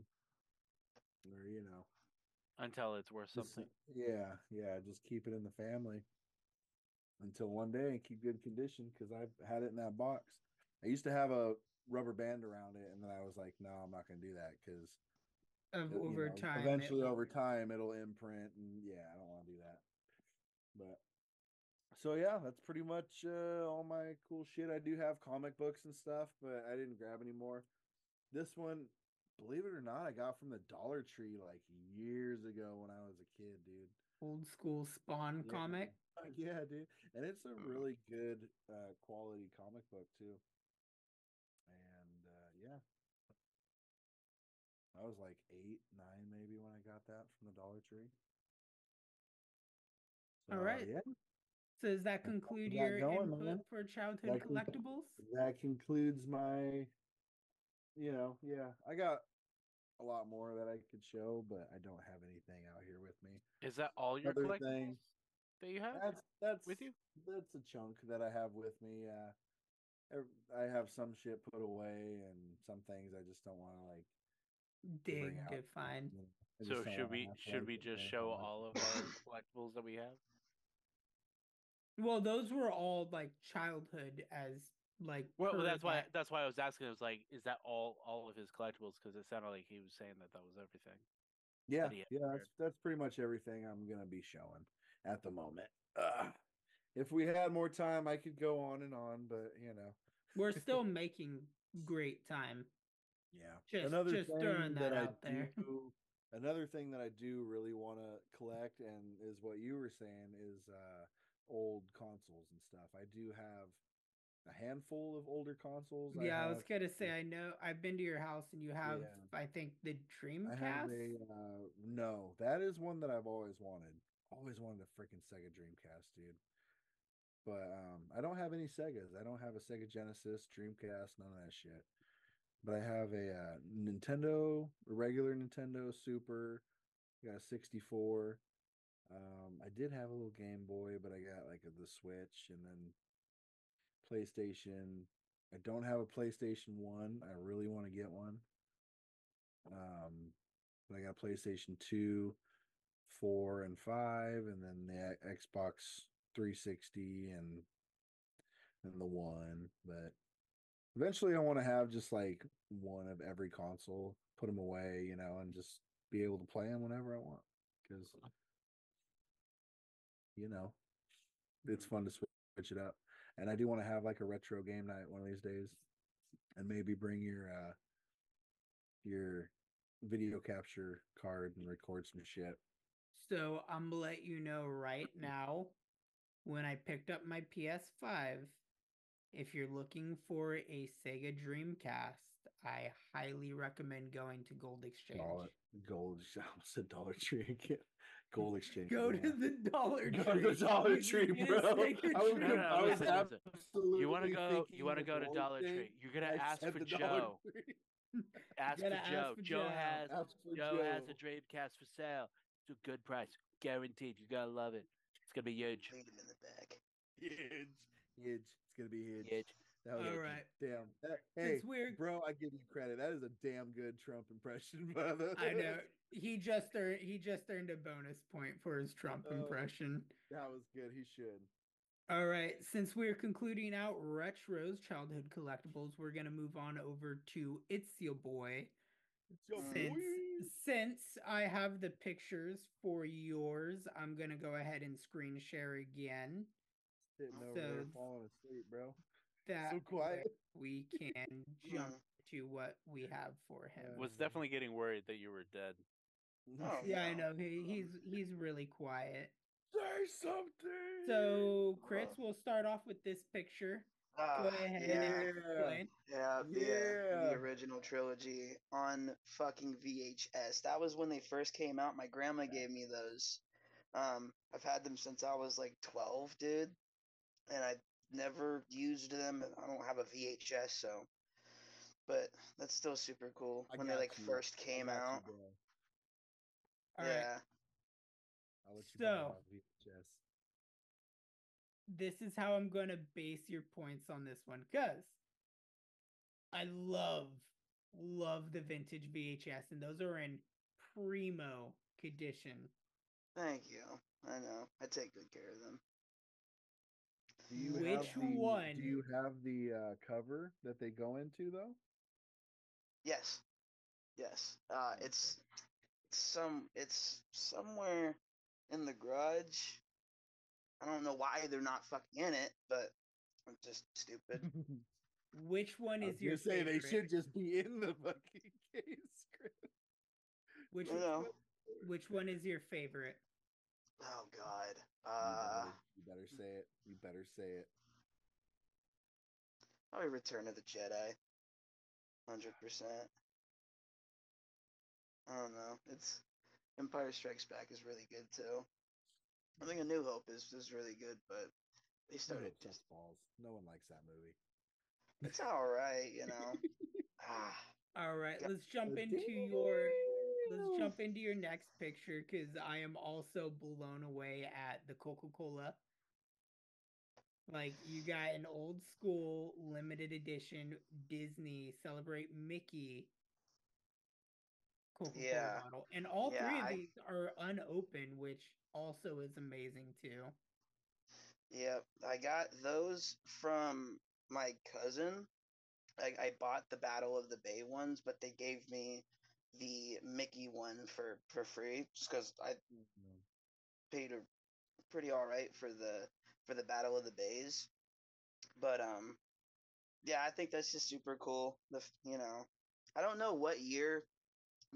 or you know, Until it's worth just- something. yeah, yeah, just keep it in the family until one day and keep good condition because I've had it in that box. I used to have a rubber band around it, and then I was like, no, I'm not gonna do that because Of Uh, over know, time. Eventually, over time, it'll imprint, and yeah, I don't want to do that. But so yeah, that's pretty much uh, all my cool shit. I do have comic books and stuff, but I didn't grab any more. This one, believe it or not, I got from the Dollar Tree like years ago when I was a kid, dude. old school Spawn Yeah. comic. Yeah, dude, and it's a really good uh, quality comic book too. And uh, yeah, I was like eight, nine, maybe when I got that from the Dollar Tree. All So, right. yeah, So does that That's all we conclude your going, input man. for childhood That conc- collectibles? that concludes my. You know, yeah, I got a lot more that I could show, but I don't have anything out here with me. Is that all your Other collectibles thing- that you have? That's that's with you? That's a chunk that I have with me. Uh, I have some shit put away, and some things I just don't want to like. Dig bring to find. you know, I So should we should we just show on. all of our collectibles that we have? Well, those were all like childhood as like. Well, well that's why that- that's why I was asking. It was like, is that all all of his collectibles? Because it sounded like he was saying that that was everything. Yeah, he had yeah, that's that's pretty much everything I'm gonna be showing at the moment. Ugh. if we had more time, I could go on and on, but you know, We're still making great time. yeah. Just- another just thing throwing that I out there. do, another thing that I do really want to collect, and is what you were saying is uh old consoles and stuff. I do have a handful of older consoles. yeah, I was gonna say I know I've been to your house and you have Yeah. I think the I Dreamcast. have a uh, no. That is one that I've always wanted. Always wanted a freaking Sega Dreamcast, dude. But um, I don't have any Segas. I don't have a Sega Genesis, Dreamcast, none of that shit. But I have a uh, Nintendo, a regular Nintendo Super. Got a 64. Um, I did have a little Game Boy, but I got like the Switch and then PlayStation. I don't have a PlayStation 1. I really want to get one. Um, I got PlayStation 2, 4, and 5, and then the Xbox 360 and and the one. But eventually I want to have just like one of every console, put them away, you know, and just be able to play them whenever I want. Because you know, it's fun to switch it up. And I do want to have like a retro game night one of these days, and maybe bring your uh your video capture card and record some shit. So I'm gonna let you know right now when I picked up my PS5, if you're looking for a Sega Dreamcast, I highly recommend going to Gold Exchange. Dollar, gold, I almost said Dollar Tree again. Gold Exchange. Go to the Dollar Tree. Go to the Dollar Tree, bro. a I was, No, no, I was listen, listen. absolutely You want to go? You want to go to gold Dollar thing. Tree? You're gonna I ask for Joe. Ask Gotta for ask Joe. for Joe Joe. has Ask for Joe has a Joe. Dreamcast for sale. It's a good price, guaranteed. You gotta love it. It's gonna be huge. Lead him in the back. Huge. Huge. It's gonna be huge. Huge. That was All a- right. Damn. That, hey, we're bro, I give you credit. That is a damn good Trump impression, brother. I know he just earned he just earned a bonus point for his Trump Oh. impression. That was good. He should. All right, since we're concluding out Retro's childhood collectibles, we're gonna move on over to It's Your Boy. It's your Since boy. since I have the pictures for yours, I'm gonna go ahead and screen share again. Sitting over there so- falling asleep, bro. That So quiet. we can jump to what we have for him. Was definitely getting worried that you were dead. Oh, yeah, I know he, he's he's really quiet. Say something. So, Chris, we'll start off with this picture. Ah, Go ahead yeah. and. Yeah, the, uh, Yeah. the original trilogy on fucking VHS. That was when they first came out. My grandma gave me those. Um, I've had them since I was like 12, dude. And I never used them. I don't have a VHS, so but that's still super cool I when they like you. first came got you, out. bro. All right. I'll let you So- off VHS. this is how I'm going to base your points on this one because I love, love the vintage VHS, and those are in primo condition. Thank you. I know. I take good care of them. Do you Which have the, one? Do you have the uh, cover that they go into though? Yes. Yes. Uh it's it's some it's somewhere in the garage. I don't know why they're not fucking in it, but I'm just stupid. Which one is was your gonna say favorite? they should just be in the fucking case. Chris. Which I which one is your favorite? Oh god. You Uh better- you better say it. You better say it. probably Return of the Jedi. Hundred percent. I don't know. It's Empire Strikes Back is really good too. I think A New Hope is is really good, but they started Hope just sucks balls. No one likes that movie. it's all right, you know. ah, All right, Yeah. let's jump into your let's jump into your next picture because I am also blown away at the Coca Cola. Like you got an old school limited edition Disney celebrate Mickey Coca Cola Yeah. bottle, and all three of I- these are unopened, which also is amazing too. Yep, I got those from my cousin. I, I bought the Battle of the Bay ones, but they gave me the Mickey one for for free just because I paid a pretty all right for the for the Battle of the Bays. But um, yeah, I think that's just super cool. The you know, I don't know what year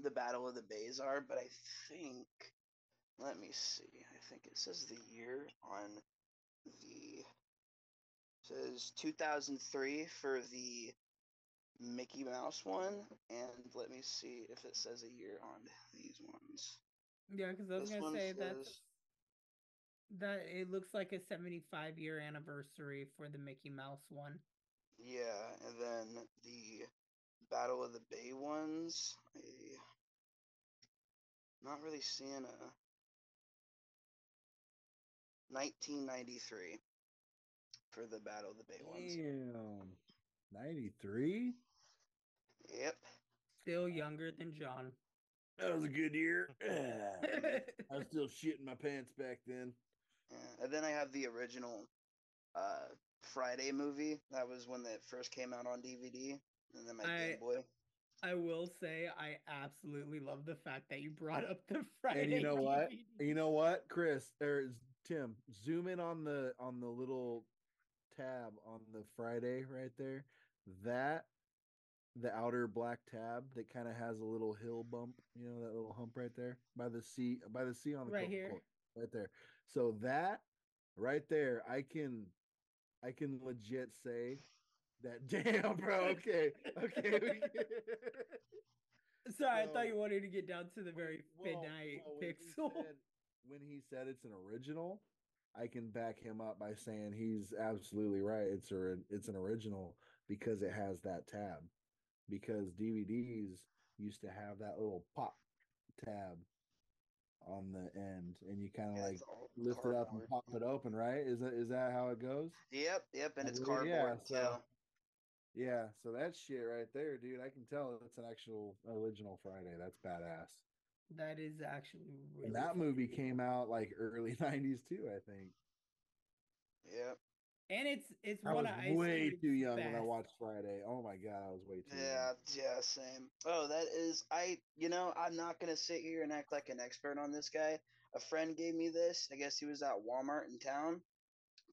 the Battle of the Bays are, but I think let me see. I think it says the year on the says 2003 for the Mickey Mouse one, and let me see if it says a year on these ones. Yeah, because I was This gonna one say that's says- that it looks like a 75 year anniversary for the Mickey Mouse one. Yeah, and then the Battle of the Bay ones, I not really seeing a 1993 for the Battle of the Bay ones. Damn. 93? Yep. Still younger than John. That was a good year. I was still shitting my pants back then. And then I have the original uh Friday movie. That was when it first came out on DVD. And then my I- Game Boy. I will say I absolutely love the fact that you brought up the Friday. And you know what? You know what, Chris or Tim, zoom in on the on the little tab on the Friday right there. That the outer black tab that kind of has a little hill bump, you know, that little hump right there by the sea by the sea on the Right here. Right there. So that right there, I can I can legit say that damn bro, okay. Okay. Sorry, I thought you wanted to get down to the very Well, midnight well, when he pixel. said- when he said it's an original, I can back him up by saying he's absolutely right. It's a it's an original because it has that tab. Because DVDs used to have that little pop tab on the end, and you kind of Yeah, like it's all lift it up and pop it open, right? Is that is that how it goes? Yep, yep, and it's believe- yeah, cardboard so- too. Yeah, so that shit right there, dude. I can tell it's an actual original Friday. That's badass. That is actually really And that fun. movie came out like early '90s too, I think. Yep. And it's it's I one was of way Cube's too young when I best. watched Friday. Oh my god, I was way too Yeah, yeah, same. Oh, that is I you know, I'm not gonna sit here and act like an expert on this guy. A friend gave me this. I guess he was at Walmart in town.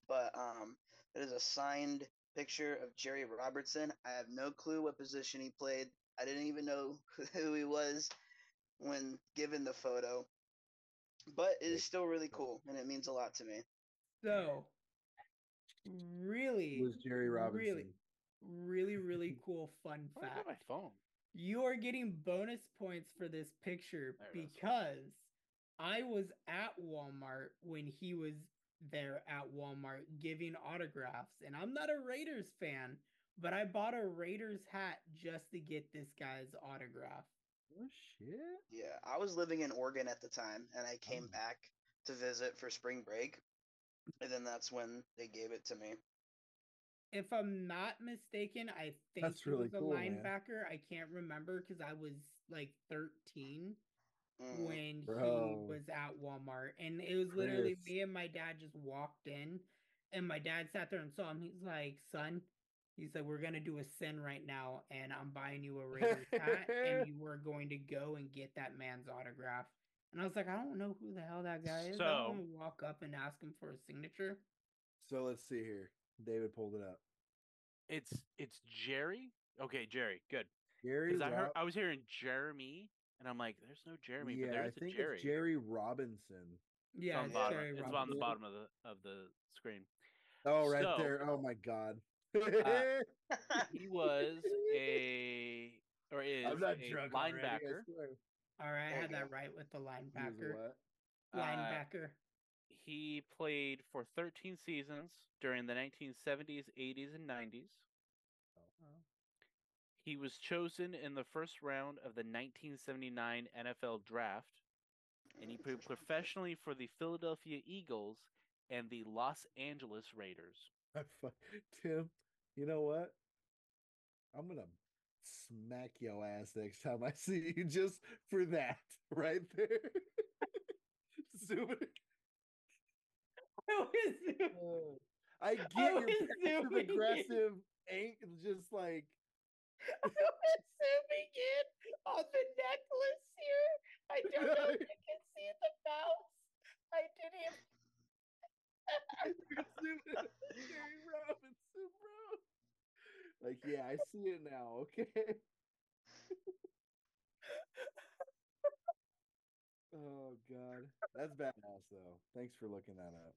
But um it is a signed picture of Jerry Robertson. I have no clue what position he played. I didn't even know who he was when given the photo. But it is still really cool and it means a lot to me. So, really. Was Jerry Robinson? really, really, really cool fun Where did I fact. my phone? You are getting bonus points for this picture There it is. because I was at Walmart when he was there at Walmart giving autographs, and I'm not a Raiders fan, but I bought a Raiders hat just to get this guy's autograph. Oh shit! Yeah, I was living in Oregon at the time, and I came Oh. back to visit for spring break, and then that's when they gave it to me. If I'm not mistaken, I think That's he really was a cool, man. linebacker. I can't remember because I was like 13 Mm. when Bro. he was at Walmart, and it was literally me and my dad just walked in, and my dad sat there and saw him. He's like, "Son," he said, "We're gonna do a sin right now, and I'm buying you a Raiders hat, and you are going to go and get that man's autograph." And I was like, "I don't know who the hell that guy is. I So- don't want to walk up and ask him for a signature." So let's see here. David pulled it up. It's it's Jerry. Okay, Jerry. Good. Jerry. Because I heard I was hearing Jeremy, and I'm like, there's no Jeremy, yeah, but I there's a think Jerry. it's Jerry Robinson. It's Yeah, on it's bottom. Jerry It's on the bottom of the of the screen. Oh, right So- there. Oh my god. Uh, he was a or is I'm not a drunk linebacker. swear. All right, I had that right with the He was linebacker. Uh, Linebacker. He played for 13 seasons during the 1970s, 80s, and 90s. He was chosen in the first round of the 1979 NFL Draft, and he played professionally for the Philadelphia Eagles and the Los Angeles Raiders. Tim, you know what? I'm gonna smack your ass next time I see you just for that right there. Zoom it. I get I your passive aggressive ain't just like I was zooming in on the necklace here. I don't know if you can see the mouse. I didn't even. Zoom it. Gary Robinson, bro. Like, yeah, I see it now, okay? oh god. That's badass though. Thanks for looking that up.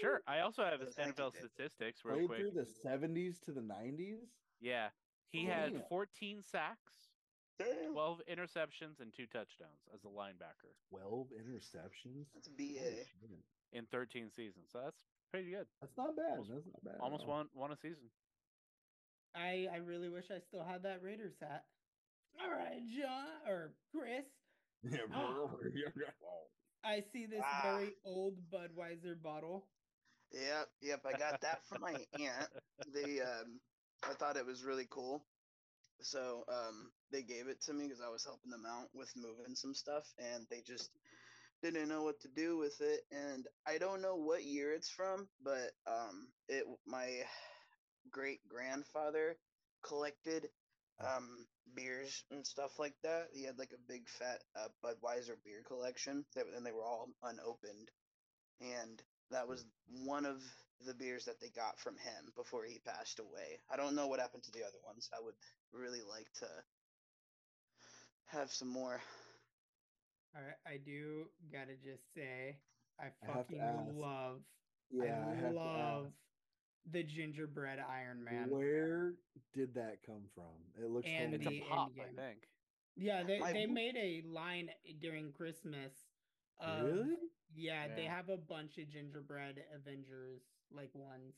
Sure. I also have his Thank NFL statistics real Played quick. through the 70s to the 90s? Yeah. He oh, had 14 sacks, Damn, 12 interceptions, and two touchdowns as a linebacker 12 interceptions? That's BA. in 13 seasons. So that's pretty good. That's not bad. Almost- That's not bad. Almost one one a season. I I really wish I still had that Raiders hat. All right, John or Chris. Yeah, bro. I see this Ah. very old Budweiser bottle. Yep, yep. I got that from my aunt. They, um, I thought it was really cool, so um, they gave it to me because I was helping them out with moving some stuff, and they just didn't know what to do with it. And I don't know what year it's from, but um, it my great grandfather collected um beers and stuff like that. He had like a big fat uh, Budweiser beer collection, that, and they were all unopened. And that was one of the beers that they got from him before he passed away. I don't know what happened to the other ones. I would really like to have some more. All right, I do gotta just say, I I have to fucking ask. love, Yeah, I, I love ask, the gingerbread Iron Man. Where did that come from? It looks And It's a pop, I think. Yeah, they My- they made a line during Christmas. Of, Really? Yeah, they have a bunch of gingerbread Avengers like ones.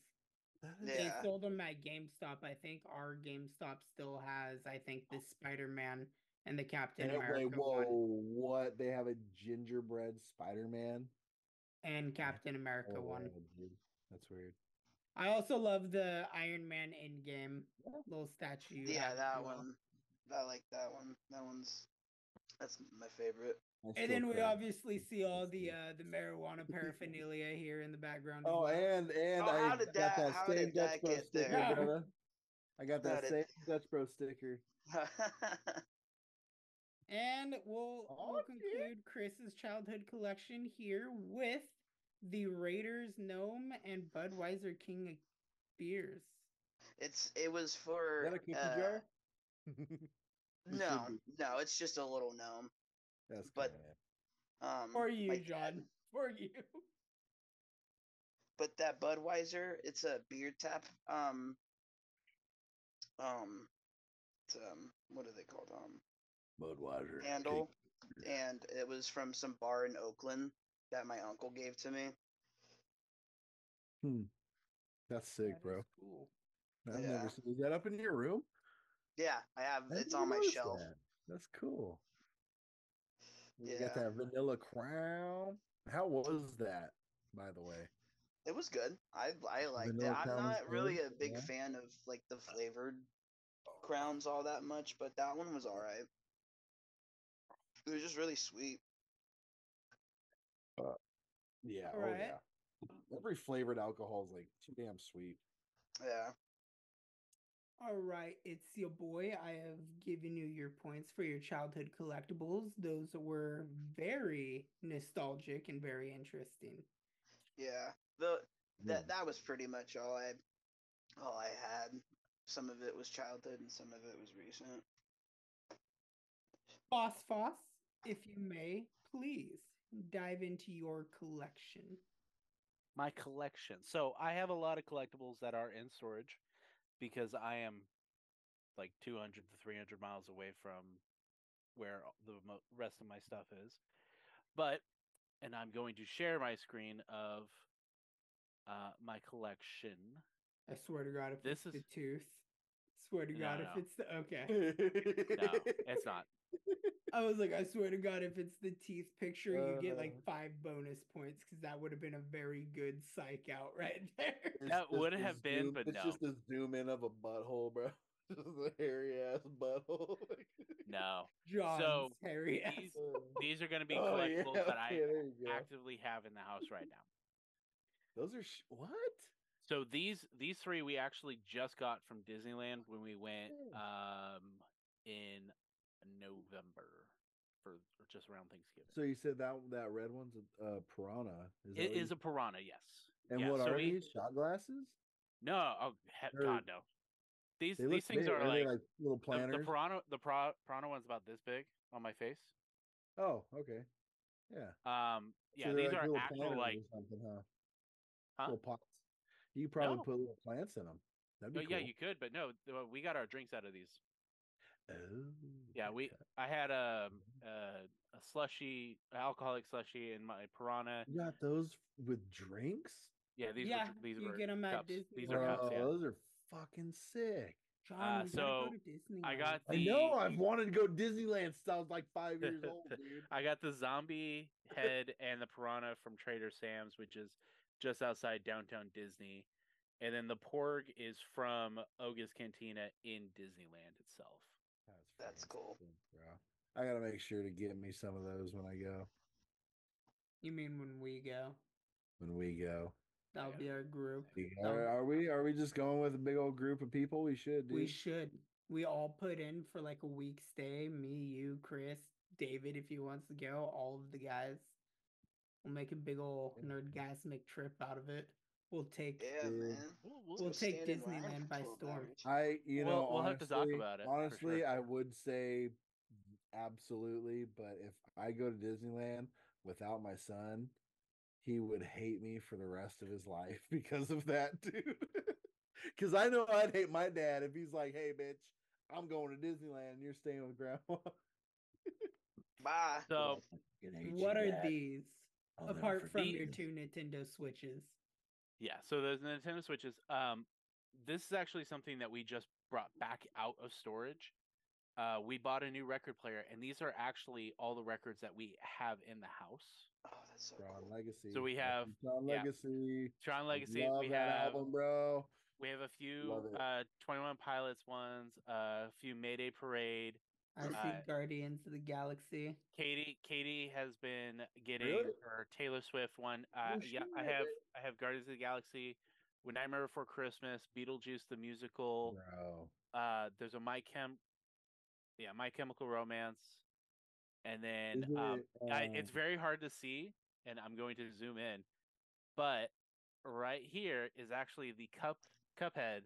That is- They sold them at GameStop. I think our GameStop still has. I think the Spider Man and the Captain And wait, America whoa, one what? They have a gingerbread Spider-Man? and Captain America Oh, one. dude. That's weird. I also love the Iron Man in game Yeah. little statue. yeah, that as one. I like that one. That one's that's my favorite. I And still then we cry. obviously see all the uh the marijuana paraphernalia here in the background. Oh, and and Oh, I how got that- that same Dutch that Bro sticker, there? brother. I got How that did- same Dutch Bro sticker. And we'll, Oh, we'll yeah. conclude Chris's childhood collection here with the Raiders gnome and Budweiser King of beers. it's it was Is for that a cookie uh, jar? No, no, it's just a little gnome. That's but- Um, For you, my John. dad- For you. but that Budweiser, it's a beer tap. Um, um, it's, um, what are they called? Um, Budweiser handle, and it was from some bar in Oakland that my uncle gave to me. Hmm. That's sick, That bro. is cool. I've Yeah. never seen is that up in your room. Yeah, I have. I It's on my shelf. that. That's cool. You Yeah. got that vanilla crown. How was that, by the way? It was good. I I liked it. I'm Crown not really good, a big yeah. fan of like the flavored crowns all that much, but that one was all right. It was just really sweet. Yeah. Oh Alright. yeah. Every flavored alcohol is like too damn sweet. Yeah. All right, it's your boy. I have given you your points for your childhood collectibles. Those were very nostalgic and very interesting. Yeah. The that hmm. that was pretty much all I all I had. Some of it was childhood and some of it was recent. Boss Foss, if you may, please dive into your collection. my collection. So I have a lot of collectibles that are in storage because I am like 200 to 300 miles away from where the rest of my stuff is. But, and I'm going to share my screen of uh, my collection. I swear to God, if This it's the tooth. Swear to No, God, no. if it's the okay. No, it's not. I was like, I swear to God, if it's the teeth picture, you get like Uh. five bonus points because that would have been a very good psych out right there. That would a have been, zoom- but it's no. just a zoom in of a butthole, bro. Just a hairy ass butthole. No. John's hairy ass. these- These are going to be Oh, yeah, collectibles that I okay, there you go. actively have in the house right now. Those are sh- what? So these these three we actually just got from Disneyland when we went Oh. um in November for or just around Thanksgiving. So you said that that red one's a uh, piranha. Is it you- a piranha, yes. And yeah, what so are we- these? Shot glasses? No, oh he- Or- God no. These They these things big. are they like, like little the, planners. the piranha the pro, piranha one's about this big on my face. oh, okay. Yeah. Um yeah, So these like are actual like huh? Huh? Little pots. You probably No. put little plants in them. That'd be yeah, cool. you could, but no, we got our drinks out of these. Oh, Yeah, we okay. I had a a, a slushy, alcoholic slushy in my piranha. You got those with drinks? Yeah, these Yeah, were these you were get 'em at cups. Disney These are Bro, cups. Yeah. those are fucking sick. John, Uh, so, go. I got I know. I've wanted to go to Disneyland since I was like five years old, dude. I got the zombie head and the piranha from Trader Sam's, which is just outside downtown Disney. And then the porg is from Oga's Cantina in Disneyland itself. That's cool. bro. I gotta make sure to get me some of those when I go. You mean when we go? When we go, That'll Yeah. be our group. are, are we? Are we just going with a big old group of people? We should. Dude. We should. We all put in for like a week stay. Me, you, Chris, David, if he wants to go. All of the guys. We'll make a big old Yeah. nerdgasmic trip out of it. We'll take. Yeah, man. We'll, We'll Go take stand in line Disneyland by storm. I, you We'll- know, we'll have to talk honestly- about it, Honestly, sure. I would say absolutely, but if I go to Disneyland without my son, he would hate me for the rest of his life because of that, dude. Because I know I'd hate my dad if he's like, "Hey, bitch, I'm going to Disneyland and you're staying with grandma." Bye. So What are these I'll apart from your two Nintendo Switches? Yeah, so the Nintendo Switches. Um, this is actually something that we just brought back out of storage. Uh, we bought a new record player, and these are actually all the records that we have in the house. Oh, that's so Tron cool. Legacy. So we have- Tron yeah. Legacy. Tron Legacy. Love We that have album, bro. we have a few uh, Twenty One Pilots ones, uh, a few Mayday Parade. I see Uh, Guardians of the Galaxy. Katie Katie has been getting Really? her Taylor Swift one. Uh, Oh, yeah, I shit. have I have Guardians of the Galaxy, When Nightmare Before Christmas, Beetlejuice the musical. Bro. Uh, there's a My Chem, yeah, My Chemical Romance, and then Is um, it, I, it's um, very hard to see, and I'm going to zoom in, but right here is actually the Cup Cuphead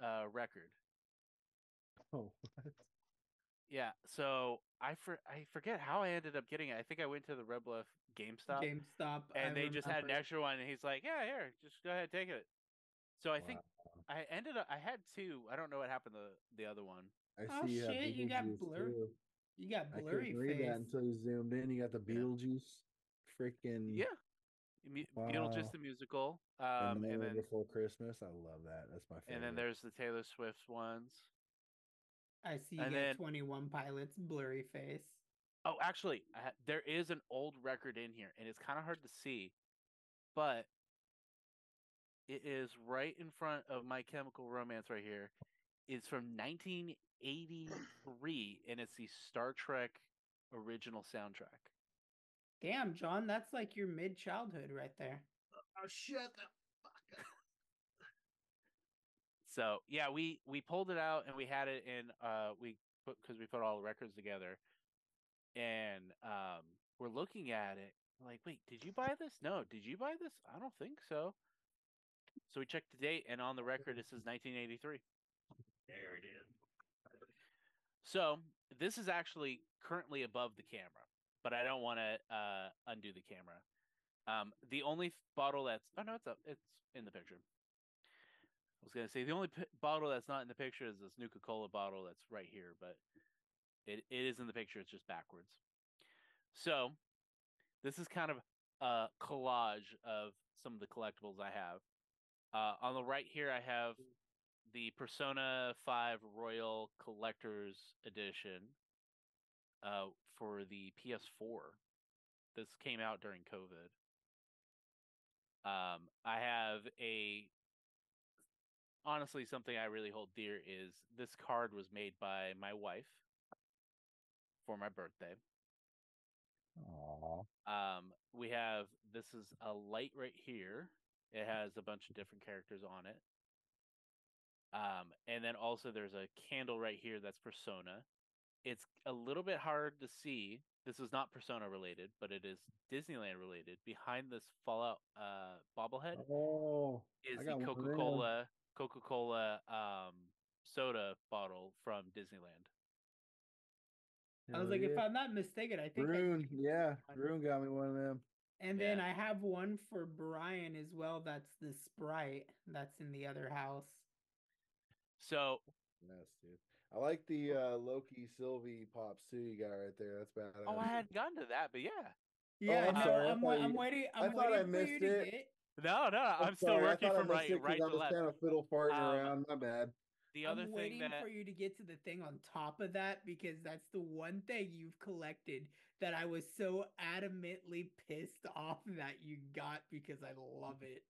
uh, record. Oh, what? Yeah, so I for I forget how I ended up getting it. I think I went to the Red Bluff GameStop, GameStop. I and they just had an remember. extra one, and he's like, "Yeah, here, just go ahead, take it." So I think I ended up I had two. I don't know what happened to the other one. I Oh, see you have shit, you got Beetlejuice, blur- too. You got I blurry couldn't read that until you zoomed in. You got the Yeah. Beetlejuice freaking Yeah, Mu- Beetlejuice Wow. the musical, And um, the and Nightmare then Before Christmas. I love that. That's my favorite. and then there's the Taylor Swift ones. I see you And get then- 21 Pilots, blurry face. Oh, actually, I ha- there is an old record in here, and it's kind of hard to see, but it is right in front of My Chemical Romance right here. It's from 1983, and it's the Star Trek original soundtrack. Damn, John, that's like your mid childhood right there. Oh, shut the fuck up. So yeah, we we pulled it out and we had it in uh we put because we put all the records together, and um we're looking at it like, wait, did you buy this? No, did you buy this? I don't think so. So we checked the date, and on the record it says 1983. There it is. So this is actually currently above the camera, but I don't want to uh, undo the camera. Um, the only bottle that's oh no, it's up, it's in the picture. I was gonna say the only p- bottle that's not in the picture is this Nuka Cola bottle that's right here, but it, it is in the picture. It's just backwards. So this is kind of a collage of some of the collectibles I have. Uh, on the right here, I have the Persona 5 Royal Collector's Edition uh, for the PS4. This came out during COVID. Um, I have a honestly something I really hold dear is this card was made by my wife for my birthday. Aw. Um, we have this is a light right here. It has a bunch of different characters on it. Um, and then also there's a candle right here that's Persona. It's a little bit hard to see. This is not Persona related, but it is Disneyland related. Behind this Fallout uh bobblehead Oh, is the got one of them. Coca-Cola Coca-Cola um soda bottle from Disneyland. I was hell like, if. I'm not mistaken, I think. I Ryunn, did. yeah, Ryunn got me one of them. And then Yeah. I have one for Brian as well. That's the Sprite that's in the other house. So Yes, dude. I like the uh, Loki Sylvie pops too. You got right there. That's bad. oh I hadn't gotten to that, but yeah. Yeah, I'm no, sorry, I I'm, you- I'm waiting. I I'm thought I waiting for missed to it. get. No, no, I'm, still working from right right to I was left. kind of fiddle farting Um, around. My bad. The other I'm thing waiting that for you to get to the thing on top of that because that's the one thing you've collected that I was so adamantly pissed off that you got because I love it.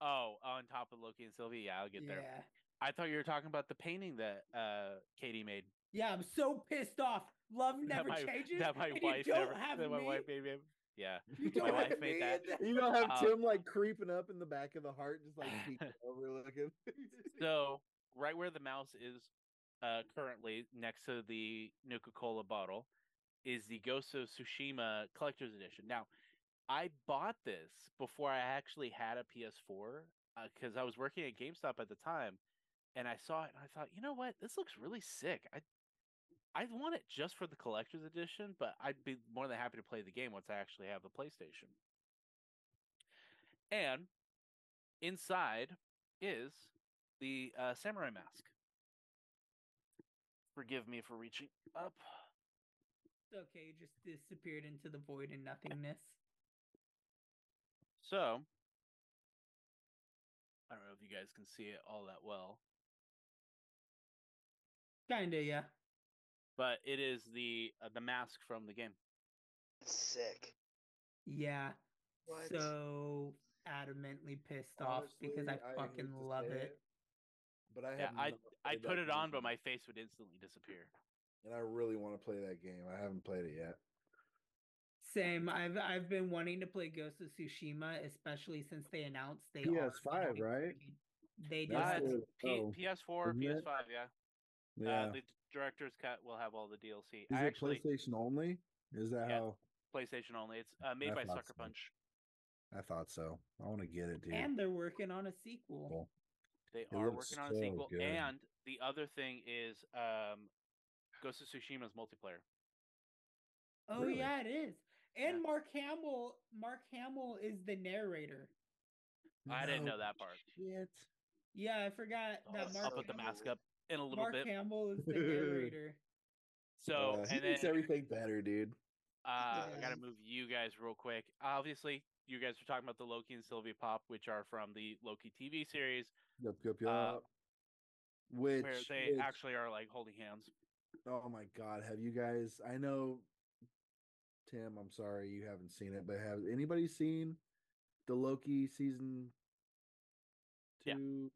oh, on top of Loki and Sylvie, yeah, I'll get yeah. there. I thought you were talking about the painting that uh Katie made. Yeah, I'm so pissed off. Love never that my, changes. That my and you wife don't never have that my wife made me. Yeah. You my don't wife have made me that. You don't have Um, Tim like creeping up in the back of the heart, just like peeking overlooking. So right where the mouse is uh currently next to the Nuka Cola bottle is the Ghost of Tsushima collector's edition. Now, I bought this before I actually had a PS4 because I was working at GameStop at the time, and I saw it and I thought, you know what, this looks really sick. I I want it just for the collector's edition, but I'd be more than happy to play the game once I actually have the PlayStation. And inside is the uh, samurai mask. Forgive me for reaching up. It's okay, you just disappeared into the void and nothingness. So, I don't know if you guys can see it all that well, Kinda, yeah. But it is the uh, the mask from the game. Sick. Yeah. What? So adamantly pissed off because I Honestly, fucking hate love say it. But I Yeah, I I put that it on, but my face would instantly disappear. and I really want to play that game. I haven't played it yet. Same. I've I've been wanting to play Ghost of Tsushima, especially since they announced they are PS5, right? They did. Uh, just the- it's P- oh, PS4. PS5, yeah. Yeah. Uh, the d- director's cut will have all the DLC. Is I it actually PlayStation only? Is that Yeah. how PlayStation only. It's uh, made I by Sucker so. Punch. I thought so? I want to get it, dude. and they're working on a sequel. Cool. They It are looks working on a sequel. good. And the other thing is um, Ghost of Tsushima's multiplayer. Oh Really? yeah, it is. And Yeah. Mark Hamill, Mark Hamill is the narrator. I didn't know that part. Shit. Yeah, I forgot Oh, that I'll Mark. I'll put the mask up in a little Mark bit. Hamill is the narrator. So, Uh, he and makes then everything better, dude. uh, I gotta move you guys real quick. Obviously, you guys were talking about the Loki and Sylvie pop, which are from the Loki TV series, Yup, yup, yup. Uh, which, where they which- actually are like holding hands. Oh my god, have you guys I know Tim, I'm sorry you haven't seen it, but have anybody seen the Loki season Yeah. 2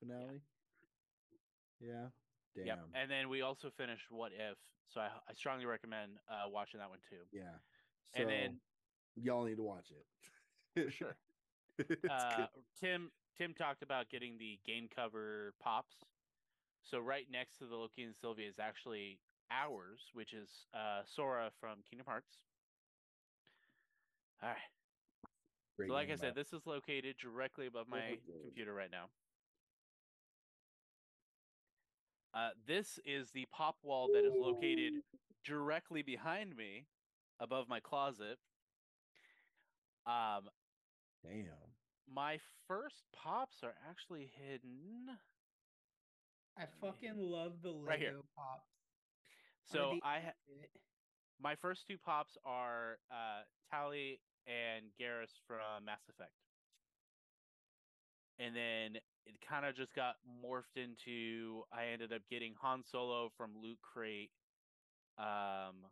finale? Yeah. Damn. Yep. And then we also finished What If, so I, I strongly recommend uh, watching that one too. yeah. So And then y'all need to watch it. sure. Uh. Tim Tim talked about getting the game cover pops. So right next to the Loki and Sylvia is actually ours, which is uh, Sora from Kingdom Hearts. All right. Great so like I said, bro. this is located directly above my computer right now. Uh, this is the pop wall that is located directly behind me, above my closet. Um, Damn. my first pops are actually hidden. I fucking love the Lego Right here. pops. So I ha- my first two pops are uh, Tali and Garrus from Mass Effect, and then it kind of just got morphed into. I ended up getting Han Solo from Loot Crate. Um,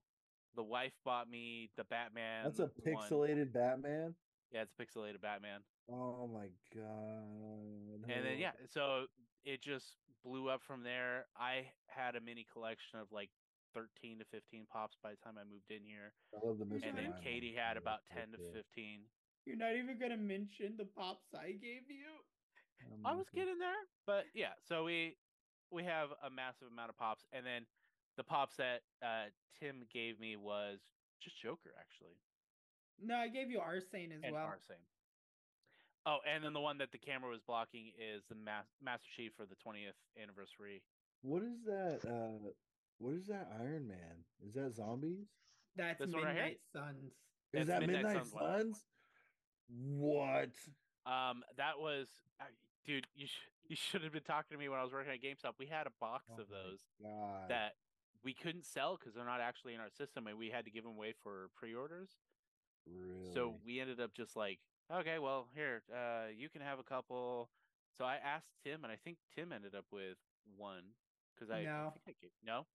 the wife bought me the Batman. That's a one. pixelated Batman. Yeah, it's a pixelated Batman. Oh my god. And then yeah, so it just blew up from there. I had a mini collection of like 13 to 15 pops by the time I moved in here. I love the Mr. and then Mime Katie had about 10 to 15. You're not even gonna mention the pops I gave you. I'm was looking. getting there, but yeah. So we we have a massive amount of pops, and then the pops that uh, Tim gave me was just Joker actually, No, I gave you Arsane as and well. Arsene. Oh, and then the one that the camera was blocking is the mas- Master Chief for the 20th anniversary. What is that? Uh, what is that Iron Man? Is that zombies? That's This one right? Midnight Suns. Is That's that Midnight Midnight, Suns. Suns? What? Um, that was, I dude. You sh- you should have been talking to me when I was working at GameStop. We had a box Oh of those that we couldn't sell because they're not actually in our system, and we had to give them away for pre-orders. really? So we ended up just like, okay, well, here, uh, you can have a couple. So I asked Tim, and I think Tim ended up with one because I, I No. think I gave, no,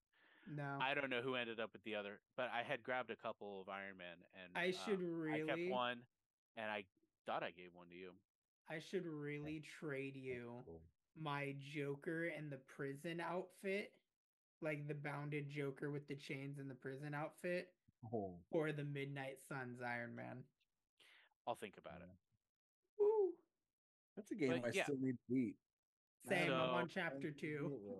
No. I don't know who ended up with the other, but I had grabbed a couple of Iron Man, and I should um, I kept one, and I thought I gave one to you. I should really trade you cool. my Joker and the prison outfit, like the bounded Joker with the chains and the prison outfit, Oh, or the Midnight Suns Iron Man. I'll think about it. Woo! That's a game But I yeah. still need to beat. Same. haven't- I'm on chapter two. beat it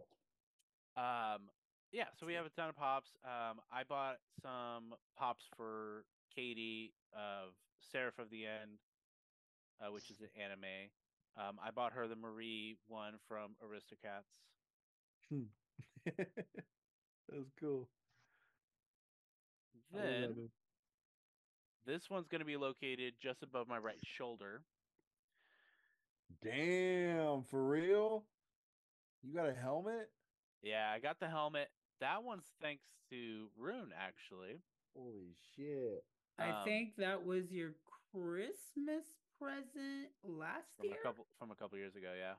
yet. Um, yeah, so we have a ton of pops. Um, I bought some pops for Katie of Seraph of the End, uh, which is an anime. Um, I bought her the Marie one from Aristocats. that was cool. I love that Then this one's going to be located just above my right shoulder. Damn, for real? You got a helmet? Yeah, I got the helmet. That one's thanks to Ryunn, actually. Holy shit. I Um, think that was your Christmas present last From year. a couple from a couple years ago, yeah.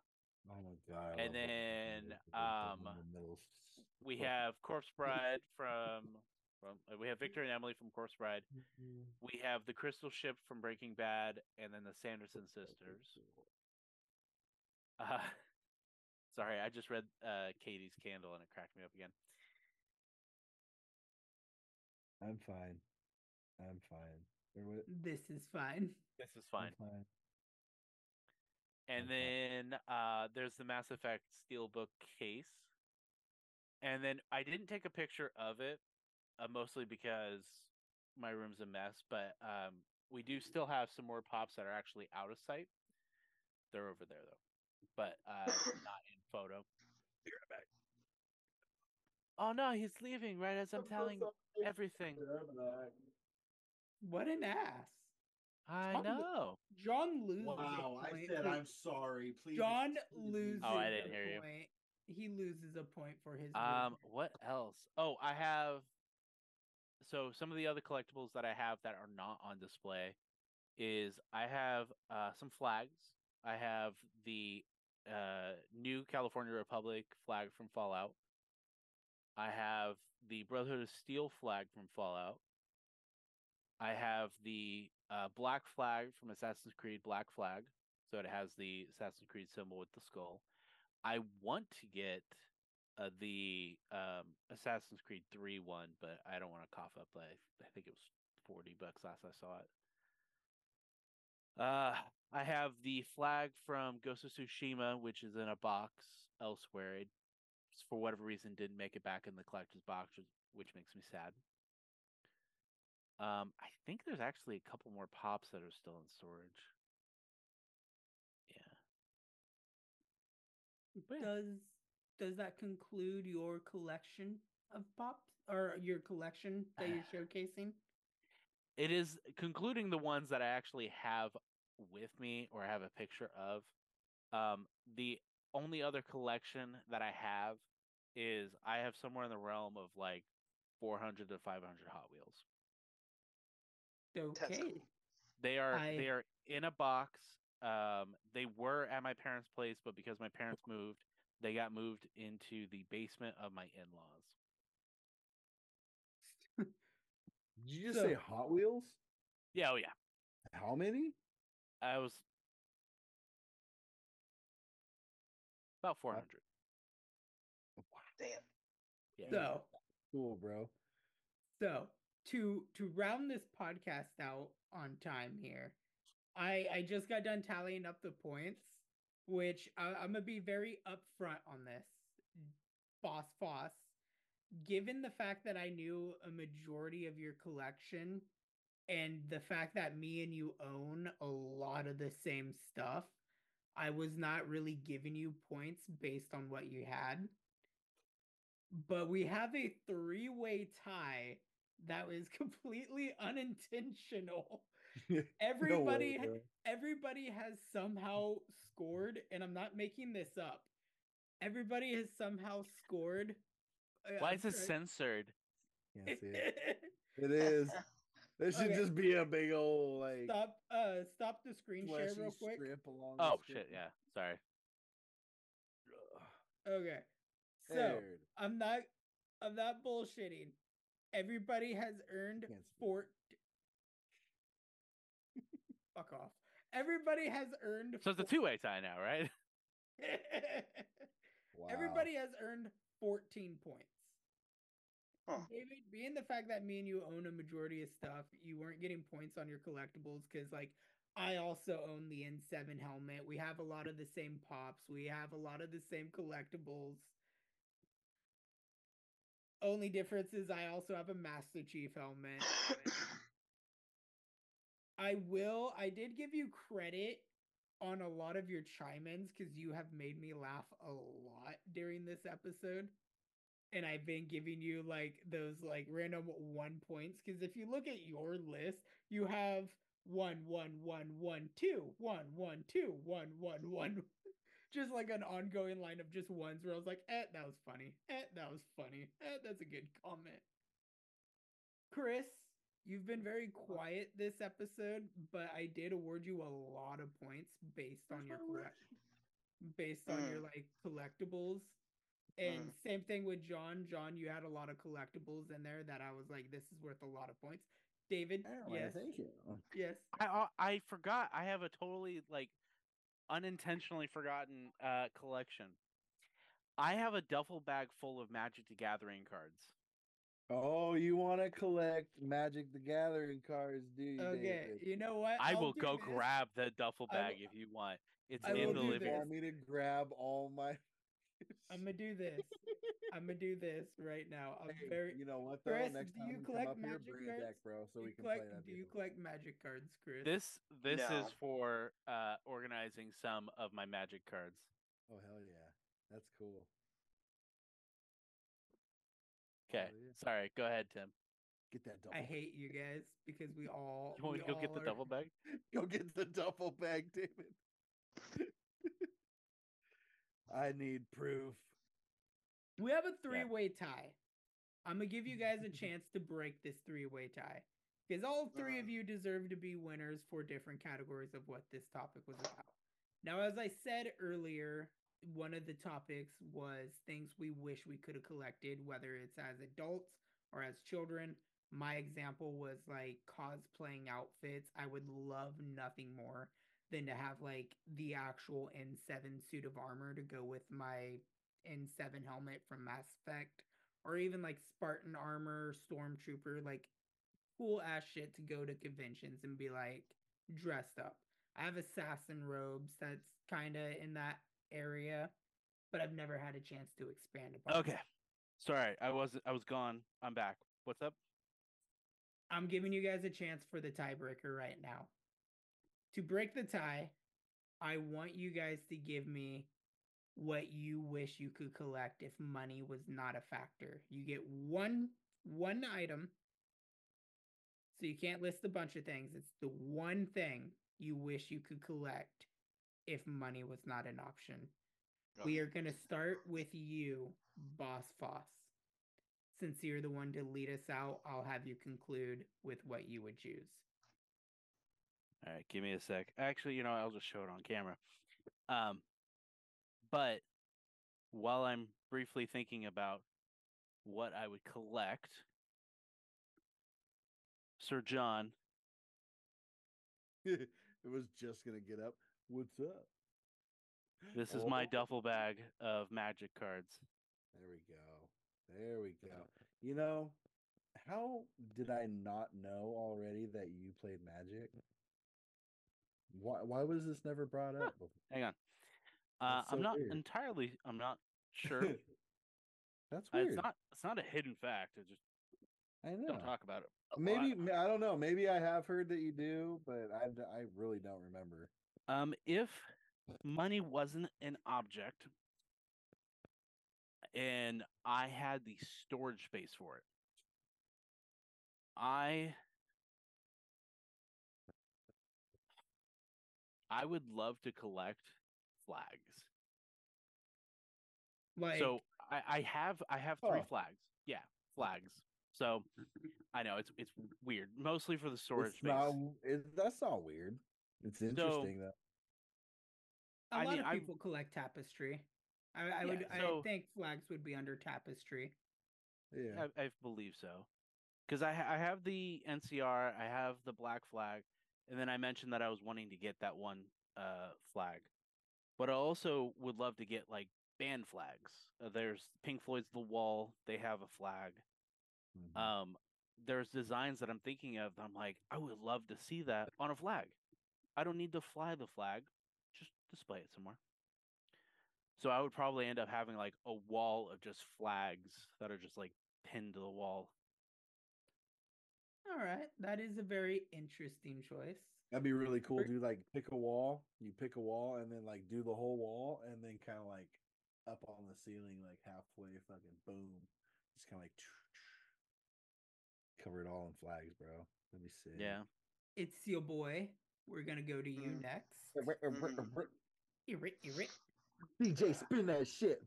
Oh my god. I And then, movie. It's like um, the We have Corpse Bride from from uh, we have Victor and Emily from Corpse Bride. We have the Crystal Ship from Breaking Bad, and then the Sanderson sisters. Uh, sorry, I just read uh, Katie's candle and it cracked me up again. I'm fine. I'm fine. Or what- This is fine. This is fine. fine. And Okay. then uh, there's the Mass Effect Steelbook case. And then I didn't take a picture of it, uh, mostly because my room's a mess. But um, we do still have some more pops that are actually out of sight. They're over there though, but uh, not in photo. Be right back. Oh no, he's leaving right as I'm telling everything. What an ass. I Talk about- know. John loses. Wow, a I point said I'm sorry. Please. John excuse loses. Oh, I a didn't hear you. He loses a point for his. Um, movement. what else? Oh, I have. So some of the other collectibles that I have that are not on display. is I have uh, some flags. I have the uh, new California Republic flag from Fallout. I have the Brotherhood of Steel flag from Fallout. I have the uh, black flag from Assassin's Creed Black Flag. So it has the Assassin's Creed symbol with the skull. I want to get uh, the um, Assassin's Creed 3 one, but I don't want to cough up. I, I think it was 40 bucks last I saw it. Uh, I have the flag from Ghost of Tsushima, which is in a box elsewhere. It, for whatever reason, didn't make it back in the collector's box, which- which makes me sad. Um, I think there's actually a couple more pops that are still in storage. Yeah. Does does that conclude your collection of pops or your collection that you're showcasing? it is concluding the ones that I actually have with me or have a picture of. Um, the only other collection that I have is I have somewhere in the realm of like 400 to 500 Hot Wheels. That's Okay. They are I- they are in a box. Um, they were at my parents' place, but because my parents moved, they got moved into the basement of my in-laws. Did you just So- say Hot Wheels? Yeah, oh yeah. How many? I was about 400. Damn. Yeah. So Cool, bro. So to to round this podcast out on time here, I I just got done tallying up the points, which I, I'm gonna be very upfront on this, Boss Foss. Given the fact that I knew a majority of your collection, and the fact that me and you own a lot of the same stuff, I was not really giving you points based on what you had but we have a three-way tie that was completely unintentional. No Everybody way, everybody has somehow scored and I'm not making this up. Everybody has somehow scored. uh, Why is it censored? Can't it. It is. There should Okay. just be a big old like stop uh stop the screen share real quick. strip along. the Oh shit, yeah. Sorry. Okay. So There. I'm not I'm not bullshitting. Everybody has earned Can't four fuck off. Everybody has earned So it's a two-way tie now, right? Wow. Everybody has earned 14 points. Huh. David, being the fact that me and you own a majority of stuff, you weren't getting points on your collectibles because, like, I also own the N7 helmet. We have a lot of the same pops. We have a lot of the same collectibles. Only difference is I also have a Master Chief helmet. I will. I did give you credit on a lot of your chime-ins because you have made me laugh a lot during this episode, and I've been giving you like those like random one points. Because if you look at your list, you have one, one, one, one, two, one, one, two, one, one, one. Just like an ongoing line of just ones where I was like, eh, that was funny. Eh, that was funny. Eh, that's a good comment. Chris, you've been very quiet this episode, but I did award you a lot of points based on your collect based on your like collectibles. And same thing with John. John, you had a lot of collectibles in there that I was like, this is worth a lot of points. David, yes, Thank you. yes. I I- I forgot. I have a totally like unintentionally forgotten uh collection. I have a duffel bag full of Magic the Gathering cards. Oh, you want to collect Magic the Gathering cards, do you? Okay, David? you know what? I I'll will go this. grab the duffel I will- bag if you want. It's I in the living this. room. Want me to grab all my? I'm gonna do this. I'm gonna do this right now. I'm Hey, very. you know what though? Chris, Next do time you you collect come up here, Magic bring a deck, cards? bro, so do we can collect, play that. Do you table. collect magic cards, Chris? This this is for uh organizing some of my magic cards. Oh hell yeah, that's cool. Okay. Yeah. Sorry, go ahead, Tim. Get that double. I hate you guys because we all. You want me to go get all the are- duffel bag? Go get the duffel bag, David. I need proof. We have a three-way tie. I'm gonna give you guys a chance to break this three-way tie. because all 3 Uh-huh. of you deserve to be winners for different categories of what this topic was about. Now, as I said earlier, one of the topics was things we wish we could have collected, whether it's as adults or as children. My example was like cosplaying outfits. I would love nothing more than to have like the actual N7 suit of armor to go with my N7 helmet from Mass Effect, or even like Spartan armor, Stormtrooper, like cool ass shit to go to conventions and be like dressed up. I have assassin robes that's kind of in that area, but I've never had a chance to expand upon. Okay. Sorry, I was I was gone. I'm back. What's up? I'm giving you guys a chance for the tiebreaker right now. To break the tie, I want you guys to give me what you wish you could collect if money was not a factor. You get one one item. So you can't list a bunch of things. It's the one thing you wish you could collect if money was not an option. We are going to start with you, Boss Foss. Since you're the one to lead us out, I'll have you conclude with what you would choose. All right, give me a sec. Actually, you know, I'll just show it on camera. Um, but while I'm briefly thinking about what I would collect, Sir John, it was just gonna get up. What's up? this is my Oh. duffel bag of magic cards. There we go. There we go. You know, how did I not know already that you played Magic? Why why was this never brought up before? Hang on. Uh, That's I'm not weird. entirely. I'm not sure. Uh, That's weird. it's not. It's not a hidden fact. I just I know. don't talk about it. Maybe lot. I don't know. Maybe I have heard that you do, but I I really don't remember. Um, if money wasn't an object and I had the storage space for it, I I would love to collect flags. Like, so I, I have I have three Oh. flags. Yeah, flags. So I know it's it's weird, mostly for the storage It's space. not, it, that's not weird. It's interesting though. a I lot mean, of I- people collect tapestry. I, I Yeah, would. so- I think flags would be under tapestry. Yeah. I, I believe so. Because I I have the NCR, I have the black flag, and then I mentioned that I was wanting to get that one uh flag, but I also would love to get like band flags. Uh, there's Pink Floyd's The Wall; they have a flag. Mhm. Um, there's designs that I'm thinking of. that I'm like, I would love to see that on a flag. I don't need to fly the flag; just display it somewhere. So I would probably end up having like a wall of just flags that are just like pinned to the wall. All right, that is a very interesting choice. That'd be really cool, Do dude. Like pick a wall, you pick a wall, and then like do the whole wall, and then kind of like up on the ceiling, like halfway, fucking boom, just kind of like cover it all in flags, bro. Let me see. Yeah. It's your boy. We're gonna go to you Mhm. next. Irrit, irrit. DJ, spin that shit.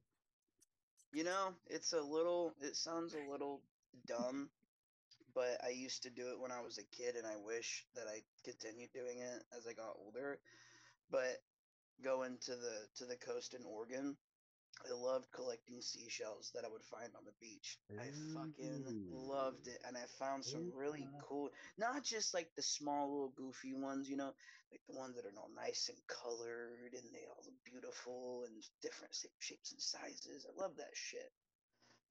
You know, it's a little. It sounds a little dumb, but I used to do it when I was a kid, and I wish that I continued doing it as I got older. But going to the to the coast in Oregon, I loved collecting seashells that I would find on the beach. I fucking loved it, and I found some really cool. Not just like the small little goofy ones, you know, like the ones that are all nice and colored and they all look beautiful and different shapes and sizes. I love that shit.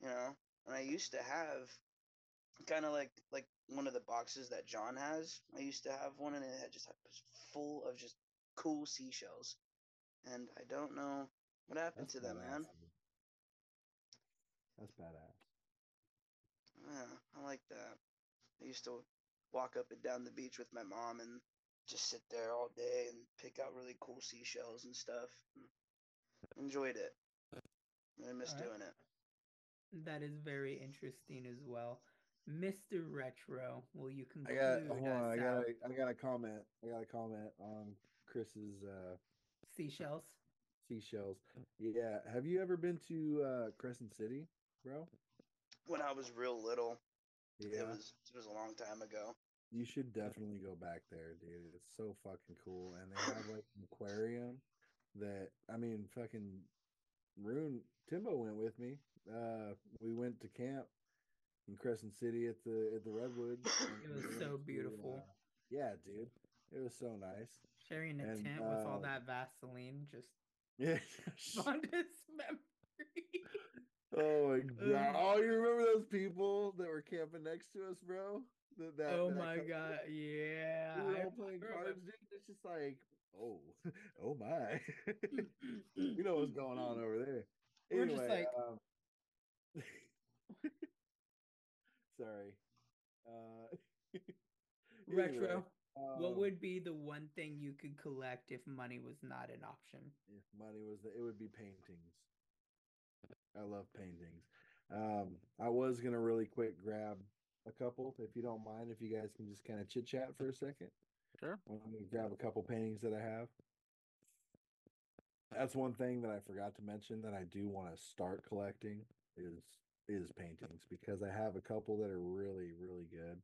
You know, and I used to have kind of like like one of the boxes that John has. I used to have one and it had just had was full of just cool seashells. And I don't know what happened That's to them, man. badass, dude. That's badass. Yeah, I like that. I used to walk up and down the beach with my mom and just sit there all day and pick out really cool seashells and stuff. Enjoyed it. I miss Alright. doing it. That is very interesting as well. Mr. Retro, will you conclude? I got hold on. I got out? a I got a comment. I got a comment on Chris's uh seashells? seashells. Yeah. Have you ever been to uh Crescent City, bro? When I was real little, Yeah. it was it was a long time ago. You should definitely go back there, dude. It's so fucking cool. And they have like an aquarium that I mean fucking Ryunn Timbo went with me. Uh we went to camp in Crescent City at the at the Redwoods. and It was so beautiful. uh, yeah, dude. It was so nice. Sharing a And, tent with all uh, that Vaseline, just Yeah. fondest memory. oh my god. Oh, you remember those people that were camping next to us, bro? That, that, oh that my god, yeah. We were all playing cards, dude. It's just like, oh, oh my. you know what's going on over there. We're just like- um, sorry. Uh, Retro. anyway, what um, would be the one thing you could collect if money was not an option? if money was the, it would be paintings. I love paintings. Um, I was gonna really quick grab a couple, if you don't mind, if you guys can just kind of chit chat for a second. Sure. I'm gonna grab a couple paintings that I have. That's one thing that I forgot to mention that I do want to start collecting is is paintings because I have a couple that are really really good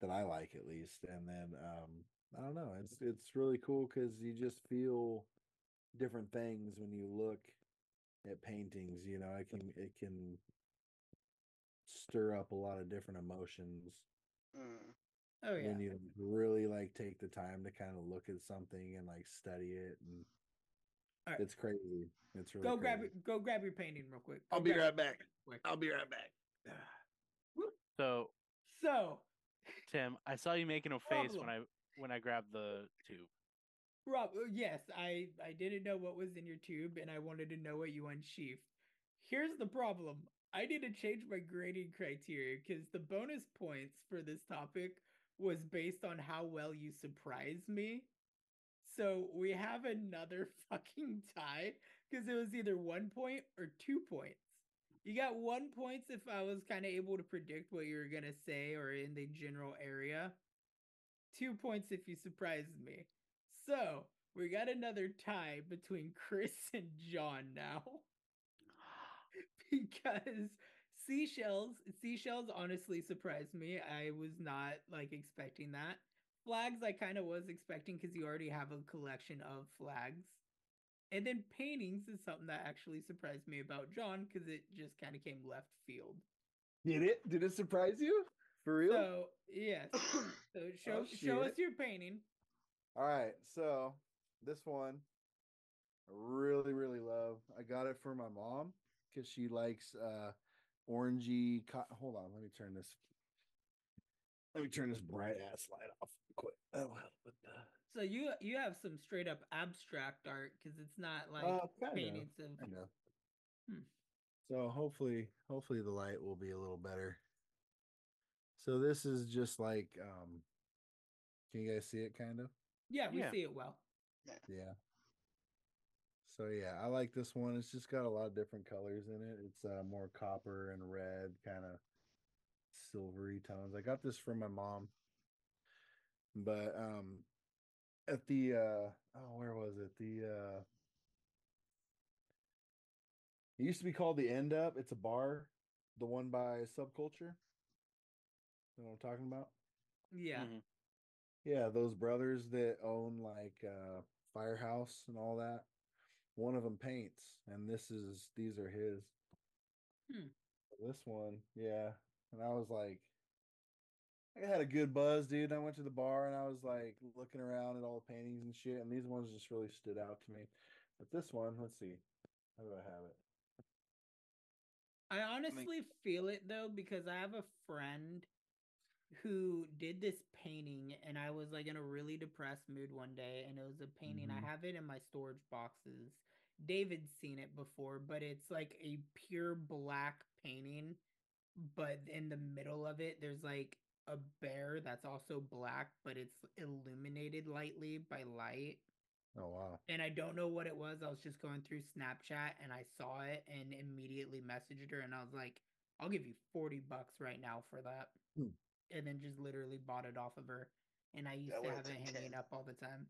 that I like at least, and then um I don't know, it's it's really cool because you just feel different things when you look at paintings. You know, it can it can stir up a lot of different emotions Mm. Oh yeah. when you really like take the time to kind of look at something and like study it and Alright. it's crazy it's really go grab crazy. it. Go grab your painting real quick. I'll be right back. quick. i'll be right back So So, Tim, I saw you making a face when I when I grabbed the tube. Rob, uh, yes, I I didn't know what was in your tube, and I wanted to know what you unsheathed. Here's the problem: I need to change my grading criteria because the bonus points for this topic was based on how well you surprised me. So we have another fucking tie because it was either one point or two points. You got one points if I was kind of able to predict what you were gonna say or in the general area. Two points if you surprised me. So we got another tie between Chris and John now. because seashells seashells honestly surprised me. I was not like expecting that. Flags I kind of was expecting because you already have a collection of flags. And then paintings is something that actually surprised me about John because it just kind of came left field. did it did it surprise you for real So yes. So show Oh, show us your painting. all right so this one i really really love i got it for my mom because she likes uh orangey co- hold on let me turn this let me turn this bright ass light off quick that'll help with the So you you have some straight up abstract art because it's not like Uh, kinda, paintings of kinda. Hmm. So hopefully, hopefully the light will be a little better. So this is just like, um, can you guys see it? Kind of, yeah we Yeah. see it well. yeah. So yeah, I like this one. It's just got a lot of different colors in it. It's uh, more copper and red, kind of silvery tones. I got this from my mom, but um, at the uh, oh, where was it? The uh, it used to be called the End Up. It's a bar, the one by Subculture. You know what I'm talking about? Yeah. Mhm. Yeah, those brothers that own like uh Firehouse and all that. One of them paints, and this is these are his. Hmm. This one, yeah. And I was like, I had a good buzz, dude. I went to the bar and I was like looking around at all the paintings and shit, and these ones just really stood out to me. But this one, let's see. How do I have it? I honestly feel it though because I have a friend who did this painting and I was like in a really depressed mood one day and it was a painting Mhm. I have it in my storage boxes. David's seen it before, but it's like a pure black painting but in the middle of it there's like a bear that's also black but it's illuminated lightly by light. Oh wow. and I don't know what it was. I was just going through Snapchat and I saw it and immediately messaged her and I was like, "I'll give you 40 bucks right now for that." Hmm. And then just literally bought it off of her and I used That to would've it hanging up all the time.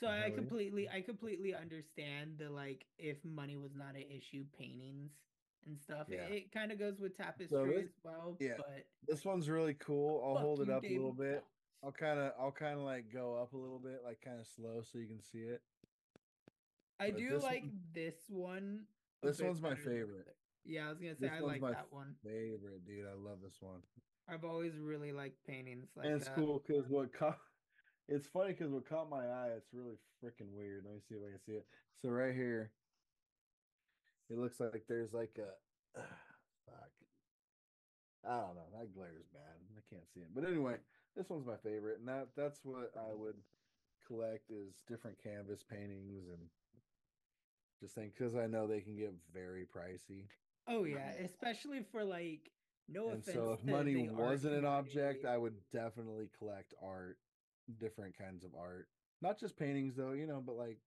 So Hell I completely I completely understand the like if money was not an issue paintings and stuff. Yeah. It, kind of goes with tapestry this- as well. yeah. But This one's really cool. I'll hold it up a little bit. I'll kind of, I'll kind of like go up a little bit, like kind of slow, so you can see it. I But do this like one- this one. This one's my better than the favorite. Yeah, I was gonna say This I like that one. Favorite, dude. I love this one. I've always really liked paintings like and it's that. cool because what caught, it's funny because what caught my eye, it's really freaking weird. Let me see if I can see it. So right here, it looks like there's like a, fuck. I don't know. That glare's bad. I can't see it. But anyway, this one's my favorite, and that that's what I would collect is different canvas paintings and just think because I know they can get very pricey. Oh yeah, especially for like no and offense. so if money wasn't an object. I would definitely collect art, different kinds of art. Not just paintings though, you know, but like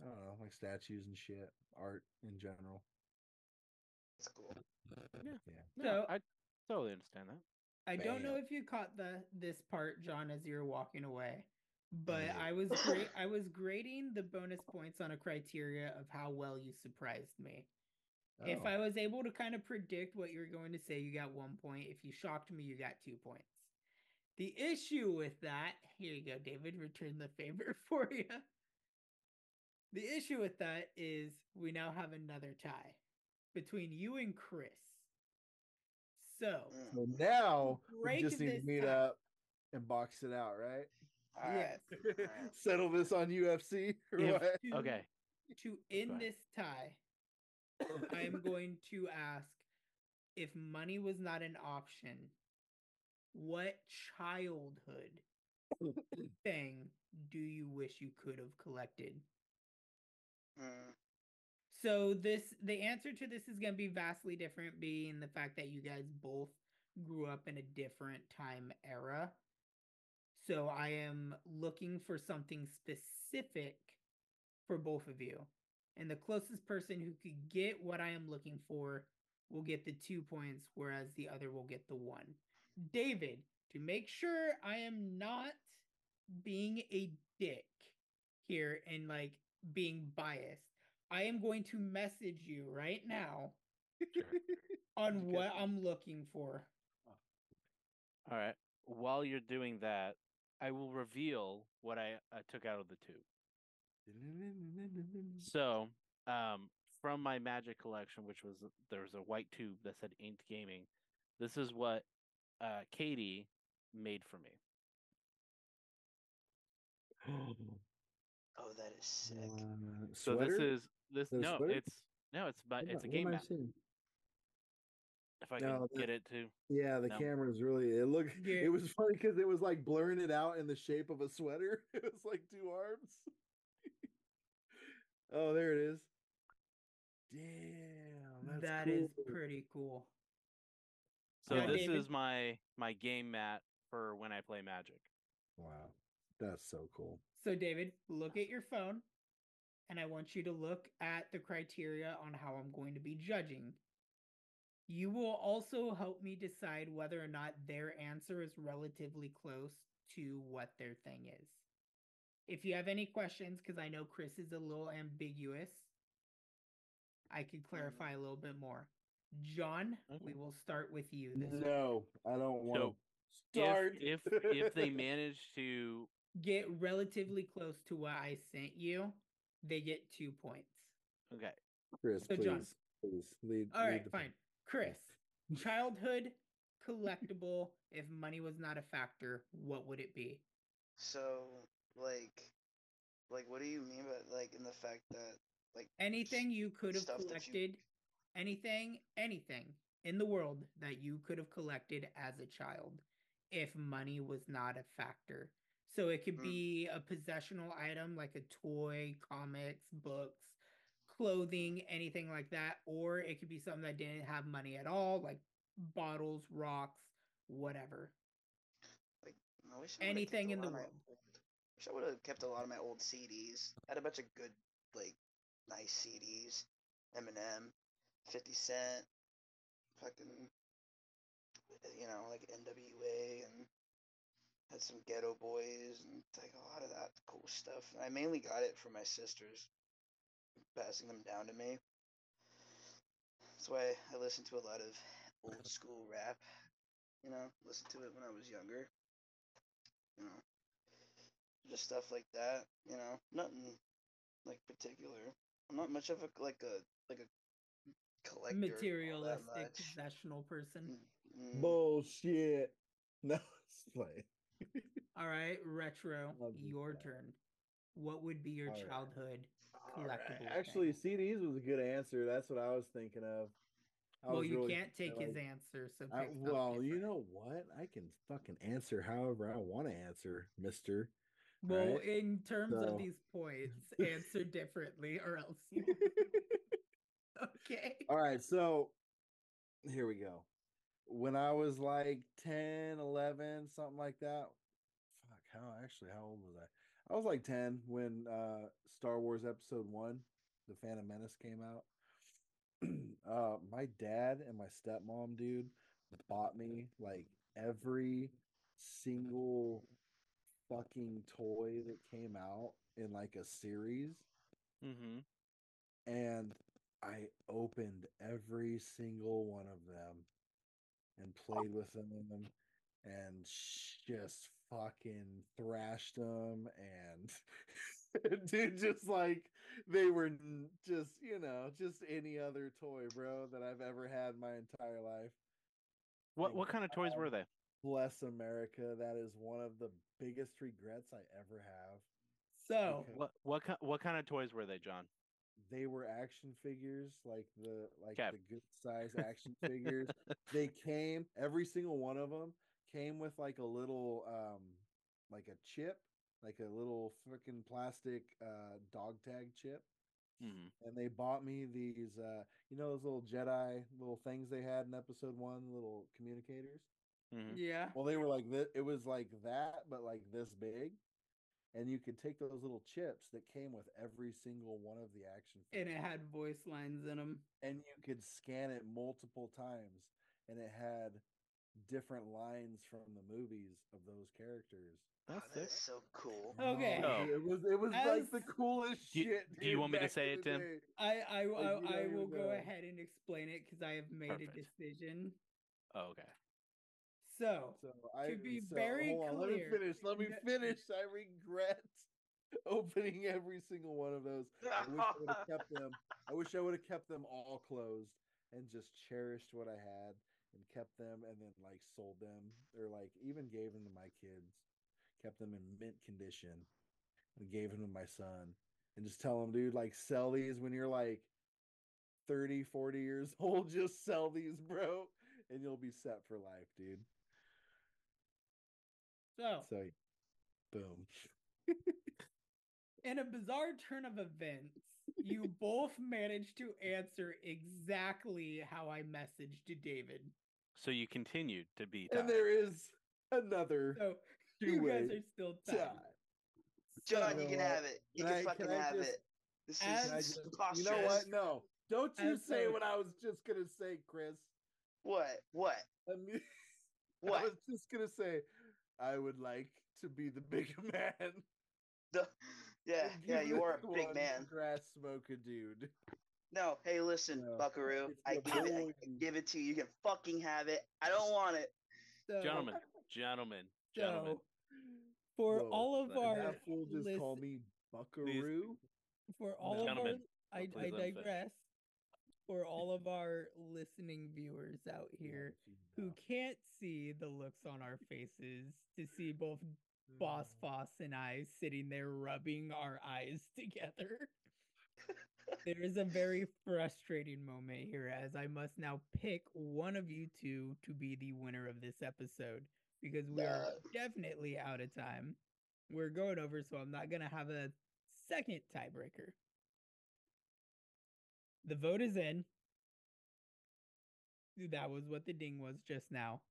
I don't know, like statues and shit, art in general. It's cool. Yeah. Yeah. No, I totally understand that. I don't know if you caught the this part, John, as you were walking away, but Yeah. I was great. I was grading the bonus points on a criteria of how well you surprised me. If Oh, I was able to kind of predict what you were going to say, you got one point. If you shocked me, you got two points. The issue with that, here you go, David, return the favor for you. The issue with that is we now have another tie between you and Chris. So, Mm. so now we just need to meet tie. up and box it out, right? Alright. Yes. alright. Settle this on UFC or to- Okay. To end this tie, I am going to ask if money was not an option, what childhood thing do you wish you could have collected? Mm. So this the answer to this is going to be vastly different being the fact that you guys both grew up in a different time era. So I am looking for something specific for both of you. And the closest person who could get what I am looking for will get the 2 points whereas the other will get the 1. David, to make sure I am not being a dick here and like being biased, I am going to message you right now Sure. on Good. what I'm looking for. All right. While you're doing that, I will reveal what I, I took out of the tube. So, um, from my Magic collection, which was there was a white tube that said Inked Gaming. This is what uh, Katie made for me. Oh, that is sick. Uh, So this is this Is no, sweater? it's no, it's but it's a game am I map. seeing? If I No, can get it to Yeah, the No. camera's really. It looked. Yeah. It was funny because it was like blurring it out in the shape of a sweater. It was like two arms. oh, there it is. Damn, that's That is cool. pretty cool. So Yeah, this David? is my my game mat for when I play Magic. Wow, that's so cool. So, David, look at your phone, and I want you to look at the criteria on how I'm going to be judging. You will also help me decide whether or not their answer is relatively close to what their thing is. If you have any questions, because I know Chris is a little ambiguous, I could mm. clarify a little bit more. John, we mm-hmm. will start with you. This week. No, I don't want So, to start. If if if they manage to Get relatively close to what I sent you, they get two points. okay, Chris, So, please, John. please lead. All lead right, the- fine. Chris, childhood collectible. If money was not a factor, what would it be? So, like, like, what do you mean by like in the fact that like Anything you could have stuff that you- collected, anything, anything in the world that you could have collected as a child if money was not a factor. So it could Mm. be a possessional item like a toy, comics, books, clothing, anything like that, or it could be something that didn't have money at all, like bottles, rocks, whatever. like I wish I Anything in the world. old- Wish I would have kept a lot of my old CDs. I had a bunch of good, like, nice CDs. Eminem, Fifty Cent, fucking, you know, like NWA, and had some Geto Boys, and like a lot of that cool stuff. And I mainly got it from my sisters, passing them down to me. That's why I listen to a lot of old school rap. You know, listen to it when I was younger. You know, just stuff like that. You know, nothing like particular. I'm not much of a like a like a collector. Materialistic, much. possessional person. Mm, mm. Bullshit. No, it's playing. All right, retro, your guy. turn. What would be your All right. childhood All right. collectible? Actually. CDs was a good answer. That's what I was thinking of. I well, you really can't take thinking, his answer, so I, well, you know what? I can fucking answer however I want to answer, Mister. Well, right? in terms So- of these points, answer differently, or else you. okay. All right, so here we go. When I was like 10, 11, something like that. Fuck, how actually how old was I? I was like 10 when uh Star Wars episode 1, The Phantom Menace came out. uh my dad and my stepmom, dude, bought me like every single fucking toy that came out in like a series Mm-hmm. and I opened every single one of them and played with them and just fucking thrashed them and dude just like they were just you know just any other toy bro that I've ever had my entire life What what kind of toys were they? bless America that is one of the biggest regrets I ever have So, What what what kind of toys were they, John? They were action figures like the like 'Kay. the good size action figures they came every single one of them came with like a little um like a chip like a little freaking plastic uh dog tag chip Mm-hmm. and they bought me these uh you know those little jedi little things they had in episode one little communicators Mm-hmm. yeah. well they were like this it was like that but like this big and you could take those little chips that came with every single one of the action And it had voice lines in them. and you could scan it multiple times and it had different lines from the movies of those characters Oh, That's that sick. so cool. Okay. Oh. it was it was like the coolest Do you- shit. do you want me to say it, the Tim? day. I I I, you I don't will go ahead and explain it because I have made Perfect. a decision. Oh, okay. So, So I be so, very on, let me finish. Let me finish. I regret opening every single one of those. I wish I would have kept them. I wish I would have kept them all closed and just cherished what I had and kept them and then like sold them or like even gave them to my kids, kept them in mint condition and gave them to my son and just tell him, dude, like sell these when you're like 30, 40 years old. Just sell these, bro, and you'll be set for life, dude. So So, boom. in a bizarre turn of events, you both managed to answer exactly how I messaged to David. So you continued to be And there is another So you guys two-way are still tied. tie. John, So, you can have it. You Can can, I- fucking can have just- it. This As- is just- you know what? No, don't you As say a- what I was just gonna say, Chris. What? What? I mean, What? I was just gonna say, I would like to be the big man. The, yeah, yeah, you are a big man. Grass smoker dude. No, hey, listen, No, Buckaroo. I give it. I give it to you. You can fucking have it. I don't want it. so, Gentlemen, gentlemen, gentlemen. For Whoa, all of our just lis- called me Buckaroo. for all of our I, I please let him finish. digress. For all of our listening viewers out here who can't see the looks on our faces to see both Boss mm. Foss and I sitting there rubbing our eyes together. there is a very frustrating moment here as I must now pick one of you two to be the winner of this episode because we are definitely out of time. We're going over, so I'm not going to have a second tiebreaker. The vote is in. That was what the ding was just now.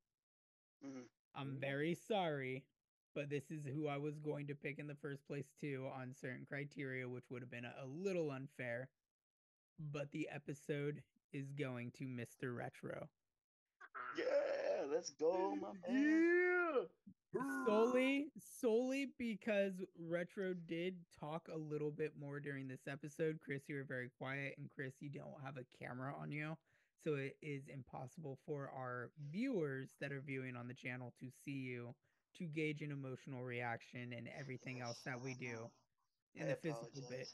Mhm. I'm Mhm. very sorry, but this is who I was going to pick in the first place too on certain criteria, which would have been a, a little unfair. But the episode is going to Mr. Retro. Yeah, let's go, my man. Yeah. Solely solely because Retro did talk a little bit more during this episode. Chris, you were very quiet, and Chris, you don't have a camera on you. so it is impossible for our viewers that are viewing on the channel to see you to gauge an emotional reaction and everything else that we do in I the physical bit.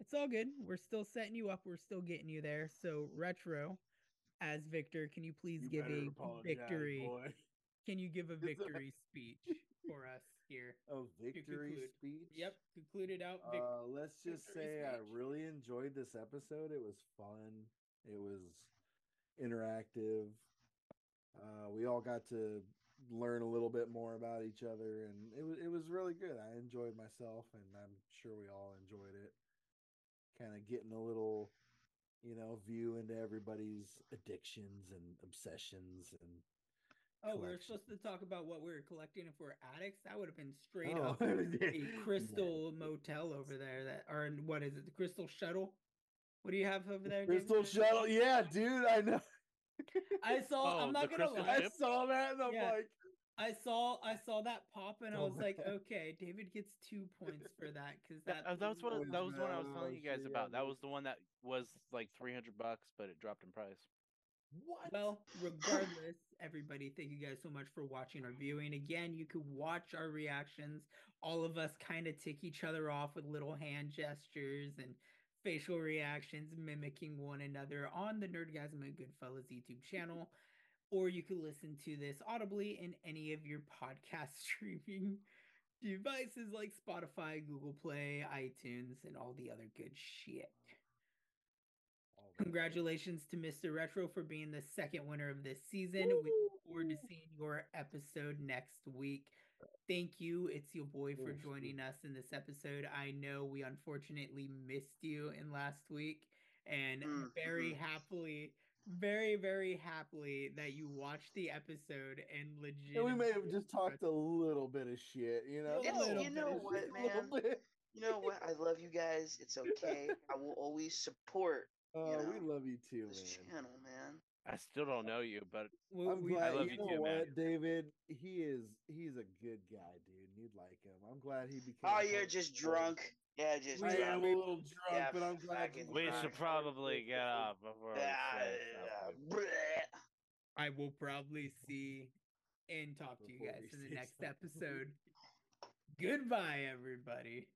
It's all good. We're still setting you up. We're still getting you there. So retro, as Victor, can you please You give a victory? boy. Can you give a victory speech for us here? A victory speech. Yep, conclude it out. Vic- Uh, let's just say I really enjoyed this episode. It was fun. It was interactive. Uh, we all got to learn a little bit more about each other, and it was it was really good. I enjoyed myself, and I'm sure we all enjoyed it. Kind of getting a little, you know, view into everybody's addictions and obsessions, and oh, we were collection. supposed to talk about what we were collecting if we're addicts. That would have been straight Oh, up yeah. a crystal motel over there. That or what is it? The crystal shuttle. What do you have over there? David? Crystal shuttle. Yeah, dude, I know. I saw. Oh, I'm not gonna crystal lie. I saw that, and I'm Yeah. like. I saw I saw that pop and I Oh, was like, okay, David gets two points for that because That, that uh, that was what Oh, that was one I was telling you guys shit, about. That was the one that was like three hundred bucks, but it dropped in price. What? Well, regardless, everybody, thank you guys so much for watching or viewing. Again, you could watch our reactions. All of us kind of tick each other off with little hand gestures and facial reactions, mimicking one another on the Nerdgazmic Goodfellas YouTube channel. Or you could listen to this audibly in any of your podcast streaming devices like Spotify, Google Play, iTunes, and all the other good shit. Congratulations to Mr. Retro for being the second winner of this season. We look forward to seeing your episode next week. Thank you. It's your boy for joining us in this episode. I know we unfortunately missed you in last week, and Mm, very happily, very, very happily that you watched the episode and legit. And we may have just talked a little bit of shit, you know. It's- A little you know what, shit, man? You know what? I love you guys. It's okay. I will always support Oh, we know, love you too, this man. channel, man. I still don't know you, but We- I'm we- glad. love you you know too, man. David? He is. He's a good guy, dude. You'd like him. I'm glad he became. Oh, you're just of the show. drunk. Yeah, just yeah, I drunk. am a little drunk, Yeah, but I'm glad. fucking you we got should probably get off before we Ah, say uh, something. bleh. I will probably see and talk to you guys in the next something. episode. Goodbye, everybody.